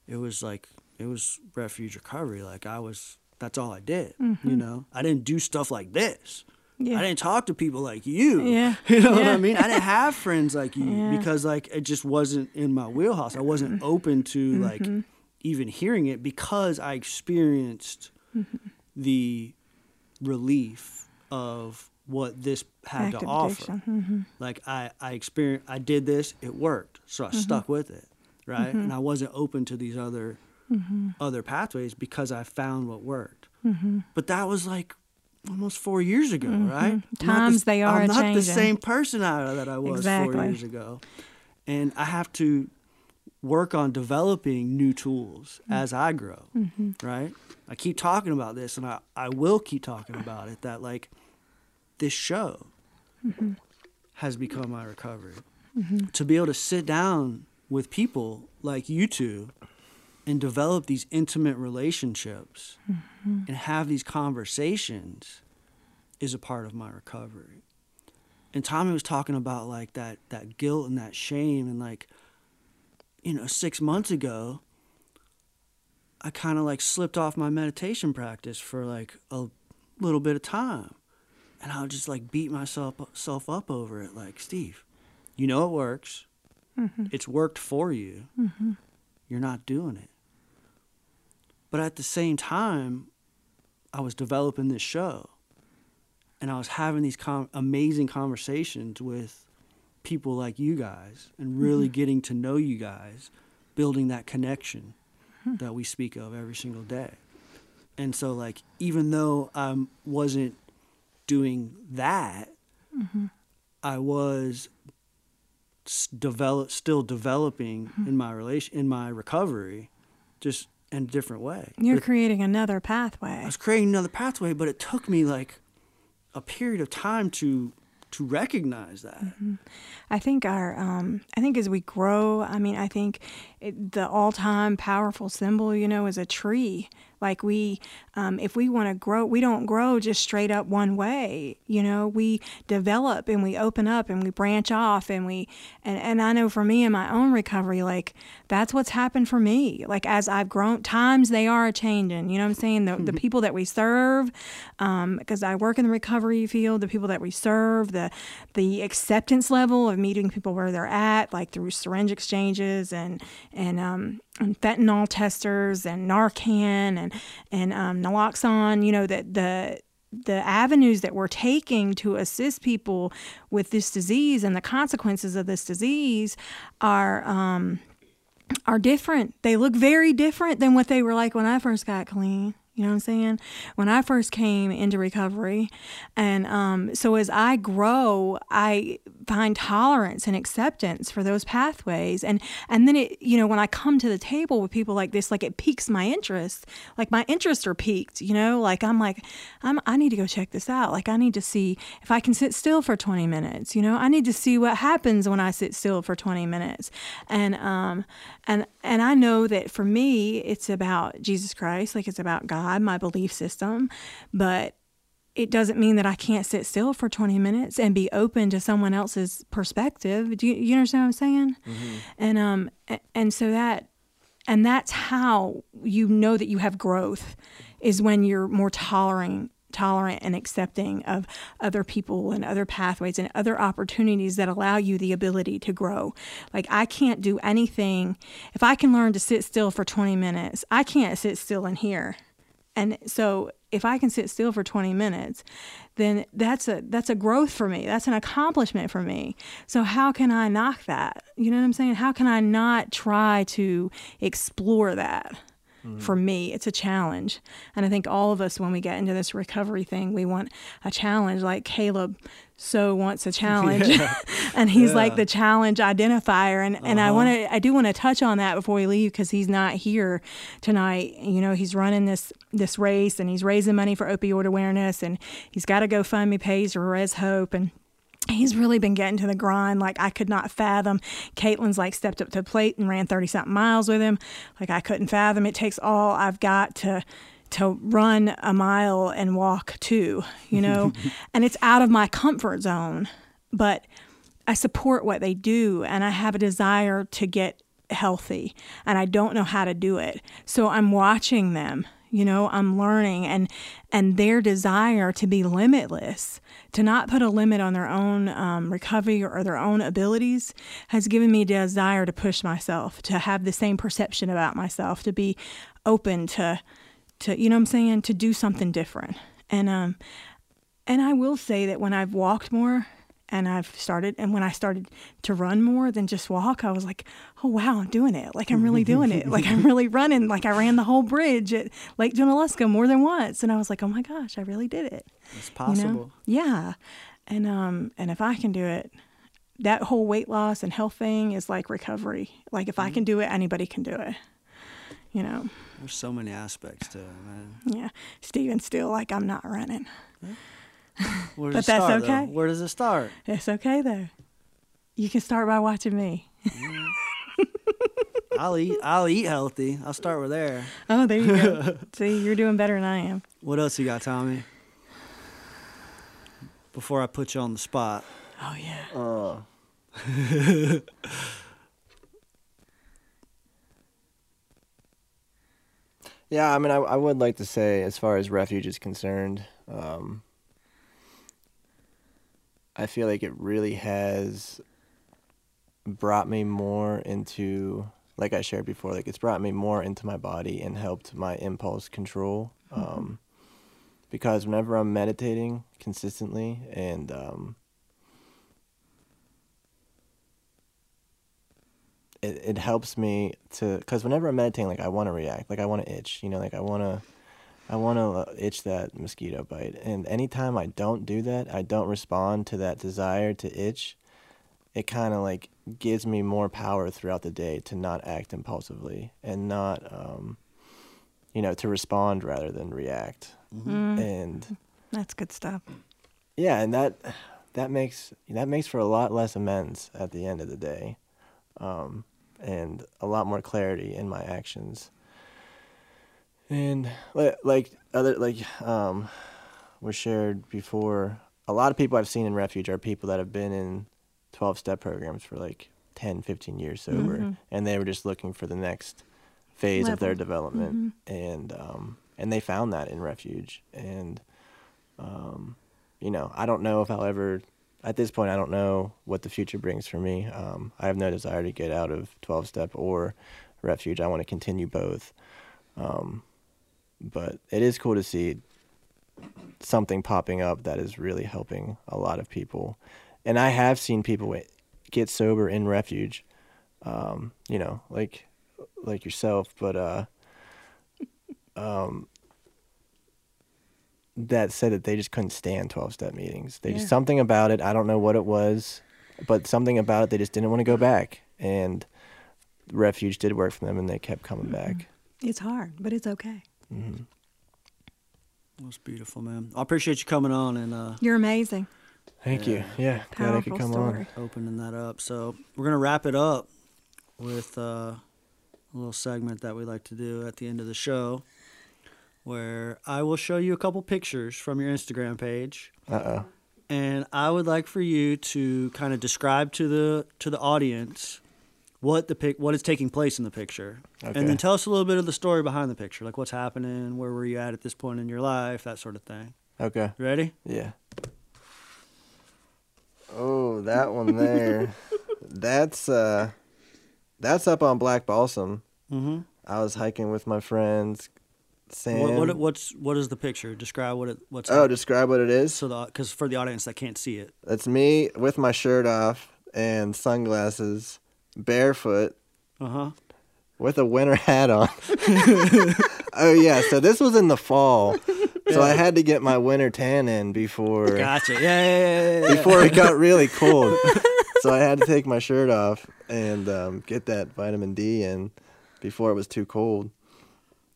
it was like it was refuge recovery. Like I was that's all I did. You mm-hmm. know? I didn't do stuff like this. Yeah I didn't talk to people like you. Yeah. You know what I mean? I didn't have friends like you Yeah. because like it just wasn't in my wheelhouse. I wasn't open to like even hearing it because I experienced the relief of what this had to offer. Mm-hmm. Like I I experienced I did this, it worked. So I stuck with it, right? And I wasn't open to these other other pathways because I found what worked. But that was like almost four years ago, mm-hmm. right? I'm not the- Times they are I'm not the same person I, that I was four years ago, and I have to work on developing new tools mm. as I grow, mm-hmm. right? I keep talking about this, and I, I will keep talking about it. That like this show mm-hmm. has become my recovery. To be able to sit down with people like you two and develop these intimate relationships mm-hmm. and have these conversations is a part of my recovery. And Tommy was talking about like that that guilt and that shame and like you know, 6 months ago I kind of like slipped off my meditation practice for like a little bit of time. And I would just like beat myself self up over it like, "Steve, you know it works. Mm-hmm. It's worked for you. Mm-hmm. You're not doing it." But at the same time, I was developing this show. And I was having these com- amazing conversations with people like you guys and really mm-hmm. getting to know you guys, building that connection hmm. that we speak of every single day. And so, like, even though I wasn't doing that, mm-hmm. I was s- develop still developing mm-hmm. in my relation in my recovery, just in a different way. You're But creating another pathway. I was creating another pathway, but it took me like a period of time to to recognize that. I think our, um, I think as we grow, I mean, I think it, the all-time powerful symbol, you know, is a tree. Like we, um, if we want to grow, we don't grow just straight up one way. You know, we develop and we open up and we branch off and we, and, and I know for me in my own recovery, like that's what's happened for me. Like as I've grown, times they are changing. You know what I'm saying? The, the people that we serve, um, because I work in the recovery field, the people that we serve, the the acceptance level of meeting people where they're at, like through syringe exchanges and and um, and fentanyl testers and Narcan and and um, naloxone. You know that the the avenues that we're taking to assist people with this disease and the consequences of this disease are um, are different. They look very different than what they were like when I first got clean. You know what I'm saying? When I first came into recovery, and um, so as I grow, I find tolerance and acceptance for those pathways, and and then it, you know, when I come to the table with people like this, like it piques my interest. Like my interests are piqued. You know, like I'm like, I'm I need to go check this out. Like I need to see if I can sit still for 20 minutes. You know, I need to see what happens when I sit still for 20 minutes, and um, and and I know that for me, it's about Jesus Christ. Like it's about God God, my belief system, but it doesn't mean that I can't sit still for 20 minutes and be open to someone else's perspective. Do you, you understand what I'm saying? Mm-hmm. And um and so that and that's how you know that you have growth is when you're more tolerant tolerant and accepting of other people and other pathways and other opportunities that allow you the ability to grow. Like I can't do anything if I can learn to sit still for 20 minutes. I can't sit still in here. And so if I can sit still for 20 minutes, then that's a that's a growth for me. That's an accomplishment for me. So how can I knock that? You know what I'm saying? How can I not try to explore that? Mm-hmm. For me, it's a challenge. And I think all of us, when we get into this recovery thing, we want a challenge. Like Caleb so wants a challenge. Yeah. and he's yeah. like the challenge identifier. And, uh-huh. and I uh-huh. want to, I do want to touch on that before we leave because he's not here tonight. You know, he's running this, this race and he's raising money for opioid awareness and he's got a GoFundMe page for Rez Hope. And he's really been getting to the grind like I could not fathom. Caitlin's like stepped up to the plate and ran 30 something miles with him. Like I couldn't fathom. It takes all I've got to to run a mile and walk two, you know, and it's out of my comfort zone. But I support what they do and I have a desire to get healthy and I don't know how to do it. So I'm watching them you know i'm learning and and their desire to be limitless to not put a limit on their own um, recovery or their own abilities has given me a desire to push myself to have the same perception about myself to be open to to you know what i'm saying? To do something different. And um and i will say that when i've walked more and I've started and when I started to run more than just walk, I was like, oh wow, I'm doing it. Like I'm really doing it. Like I'm really running. Like I ran the whole bridge at Lake Junaluska more than once. And I was like, oh my gosh, I really did it. It's possible. You know? Yeah. And um and if I can do it, that whole weight loss and health thing is like recovery. Like if mm-hmm. I can do it, anybody can do it. You know. There's so many aspects to it, man. Yeah. Steven's still like I'm not running. Yeah. Where but that's start, okay. Though? Where does it start? It's okay though. You can start by watching me. Mm. I'll eat. I'll eat healthy. I'll start with there. Oh, there you go. See, you're doing better than I am. What else you got, Tommy? Before I put you on the spot. Oh yeah. Oh. yeah, I mean, I, I would like to say, as far as refuge is concerned, um, I feel like it really has brought me more into like I shared before, like it's brought me more into my body and helped my impulse control. Mm-hmm. Um, because whenever I'm meditating consistently and um, it, it helps me to because whenever I'm meditating, like I want to react, like I want to itch, you know, like I want to I want to uh, itch that mosquito bite. And anytime I don't do that, I don't respond to that desire to itch, it kind of like gives me more power throughout the day to not act impulsively and not, um, you know, to respond rather than react. Mm-hmm. And that's good stuff. Yeah, and that that makes that makes for a lot less amends at the end of the day, um, and a lot more clarity in my actions and like other like um was shared before a lot of people i've seen in refuge are people that have been in 12 step programs for like 10 15 years sober mm-hmm. and they were just looking for the next phase Level. of their development mm-hmm. and um and they found that in refuge and um you know i don't know if i'll ever at this point i don't know what the future brings for me um i have no desire to get out of 12 step or refuge i want to continue both um but it is cool to see something popping up that is really helping a lot of people. And I have seen people get sober in refuge, um, you know, like like yourself, but uh, um, that said that they just couldn't stand 12 step meetings. They Yeah. just something about it. I don't know what it was, but something about it. They just didn't want to go back. And refuge did work for them, and they kept coming back. It's hard, but it's okay. That's beautiful, man. I appreciate you coming on and uh, You're amazing. Thank you. Yeah, glad I could Powerful come story. on. opening that up. So we're gonna wrap it up with uh, a little segment that we like to do at the end of the show, where I will show you a couple pictures from your Instagram page, Uh oh. and I would like for you to kind of describe to the to the audience what the pic what is taking place in the picture, Okay. and then tell us a little bit of the story behind the picture, like what's happening, where were you at at this point in your life, that sort of thing. Okay. Ready? Yeah. Oh, that one there. that's uh that's up on Black Balsam. Mm-hmm. I was hiking with my friends. Sam. What, what what's what is the picture? Describe what it what's oh, describe what it is. so the because for the audience that can't see it. That's me with my shirt off and sunglasses, barefoot, Uh huh. with a winter hat on. oh yeah, so this was in the fall. So I had to get my winter tan in before Gotcha. Yeah, yeah, yeah, yeah, before it got really cold. so I had to take my shirt off and um, get that vitamin D in before it was too cold.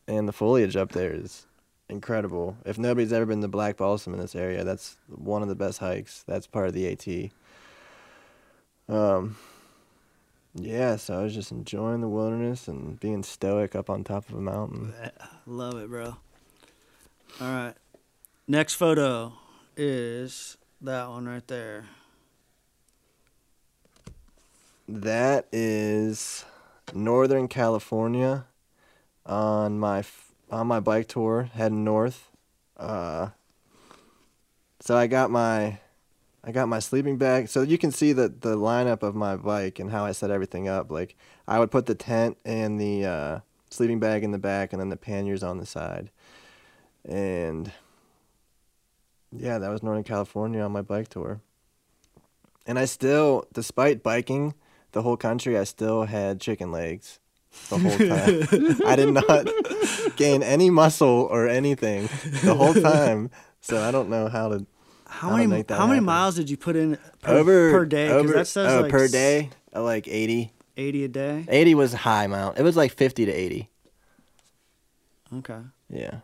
And the foliage up there is incredible. If nobody's ever been to Black Balsam in this area, that's one of the best hikes. That's part of the AT. Um, yeah, so I was just enjoying the wilderness and being stoic up on top of a mountain. Love it, bro. All right. Next photo is that one right there. That is Northern California on my on my bike tour heading north. Uh, so I got my I got my sleeping bag. So you can see the the lineup of my bike and how I set everything up. Like I would put the tent and the uh, sleeping bag in the back, and then the panniers on the side. And yeah, that was Northern California on my bike tour. And I still, despite biking the whole country, I still had chicken legs the whole time. I did not gain any muscle or anything the whole time. So I don't know how to How many make that how many miles did you put in per, over per day? 'Cause Over, that says oh, like per day, uh, like 80. eighty a day. 80 was a high mount. It was like 50 to 80. Okay, Yeah.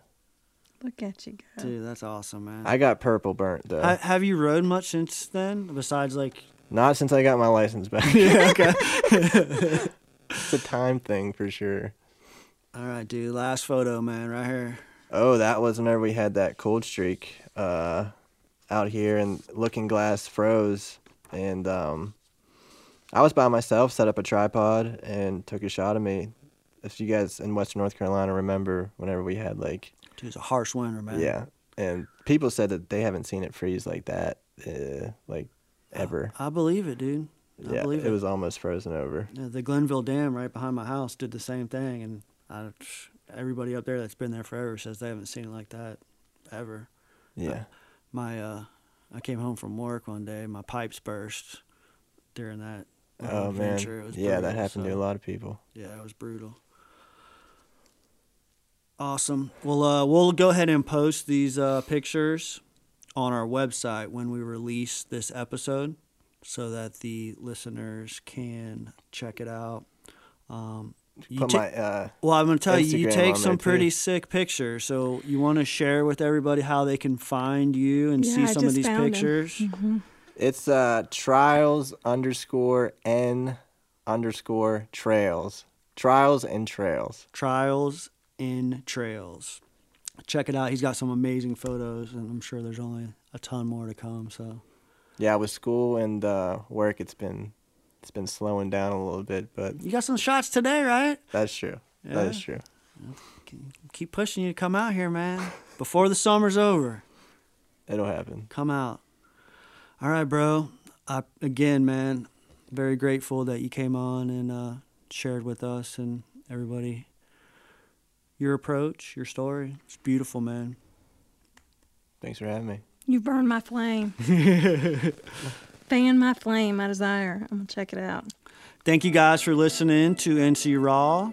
Look at you go. dude, that's awesome, man. I got purple burnt though. Ha- have you rode much since then? Besides, like, Not since I got my license back. yeah, okay. it's a time thing for sure. All right, dude. Last photo, man, right here. Oh, that was whenever we had that cold streak uh, out here, and Looking Glass froze, and um, I was by myself, set up a tripod, and took a shot of me. If you guys in Western North Carolina remember, whenever we had like, Dude, it's a harsh winter, man. yeah, and people said that they haven't seen it freeze like that, uh, like ever. I believe it, dude. I yeah, believe it was almost frozen over. Yeah, the Glenville Dam right behind my house did the same thing, and I, everybody up there that's been there forever says they haven't seen it like that ever. Yeah, My, uh, I came home from work one day, my pipes burst during that. oh man, adventure. It was yeah, that brutal, happened to a lot of people. Yeah, it was brutal. Awesome. Well, uh, we'll go ahead and post these uh, pictures on our website when we release this episode so that the listeners can check it out. Um, Put ta- my uh, well, I'm going to tell you, you take some too. pretty sick pictures. So you want to share with everybody how they can find you and Yeah, see I some of just these found 'em. pictures. It's uh trials underscore n underscore trails. Trials and trails. Trials in Trails. Check it out. He's got some amazing photos, and I'm sure there's only a ton more to come. So. Yeah, with school and uh, work, it's been it's been slowing down a little bit, but You got some shots today, right? that's true. Yeah. That is true. Keep pushing you to come out here, man. Before the summer's over, It'll happen. come out. All right, bro. I, again, man, very grateful that you came on and uh, shared with us and everybody your approach, your story. It's beautiful, man. Thanks for having me. You burned my flame. Fan my flame, my desire. I'm gonna check it out. Thank you guys for listening to NC Raw.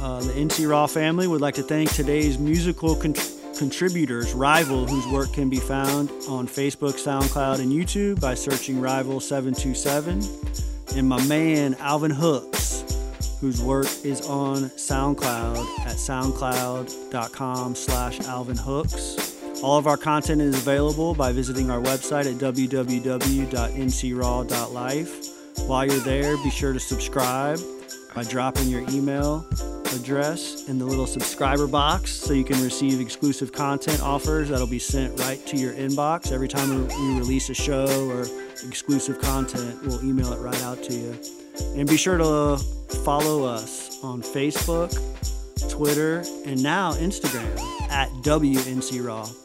Uh, the NC Raw family would like to thank today's musical con- contributors, Rival, whose work can be found on Facebook, SoundCloud, and YouTube by searching Rival727, and my man Alvin Hooks, whose work is on SoundCloud at soundcloud.com slash Alvin Hooks. All of our content is available by visiting our website at www.ncraw.life. While you're there, be sure to subscribe by dropping your email address in the little subscriber box so you can receive exclusive content offers that'll be sent right to your inbox. Every time we release a show or exclusive content, we'll email it right out to you. And be sure to follow us on Facebook, Twitter, and now Instagram at WNC Raw.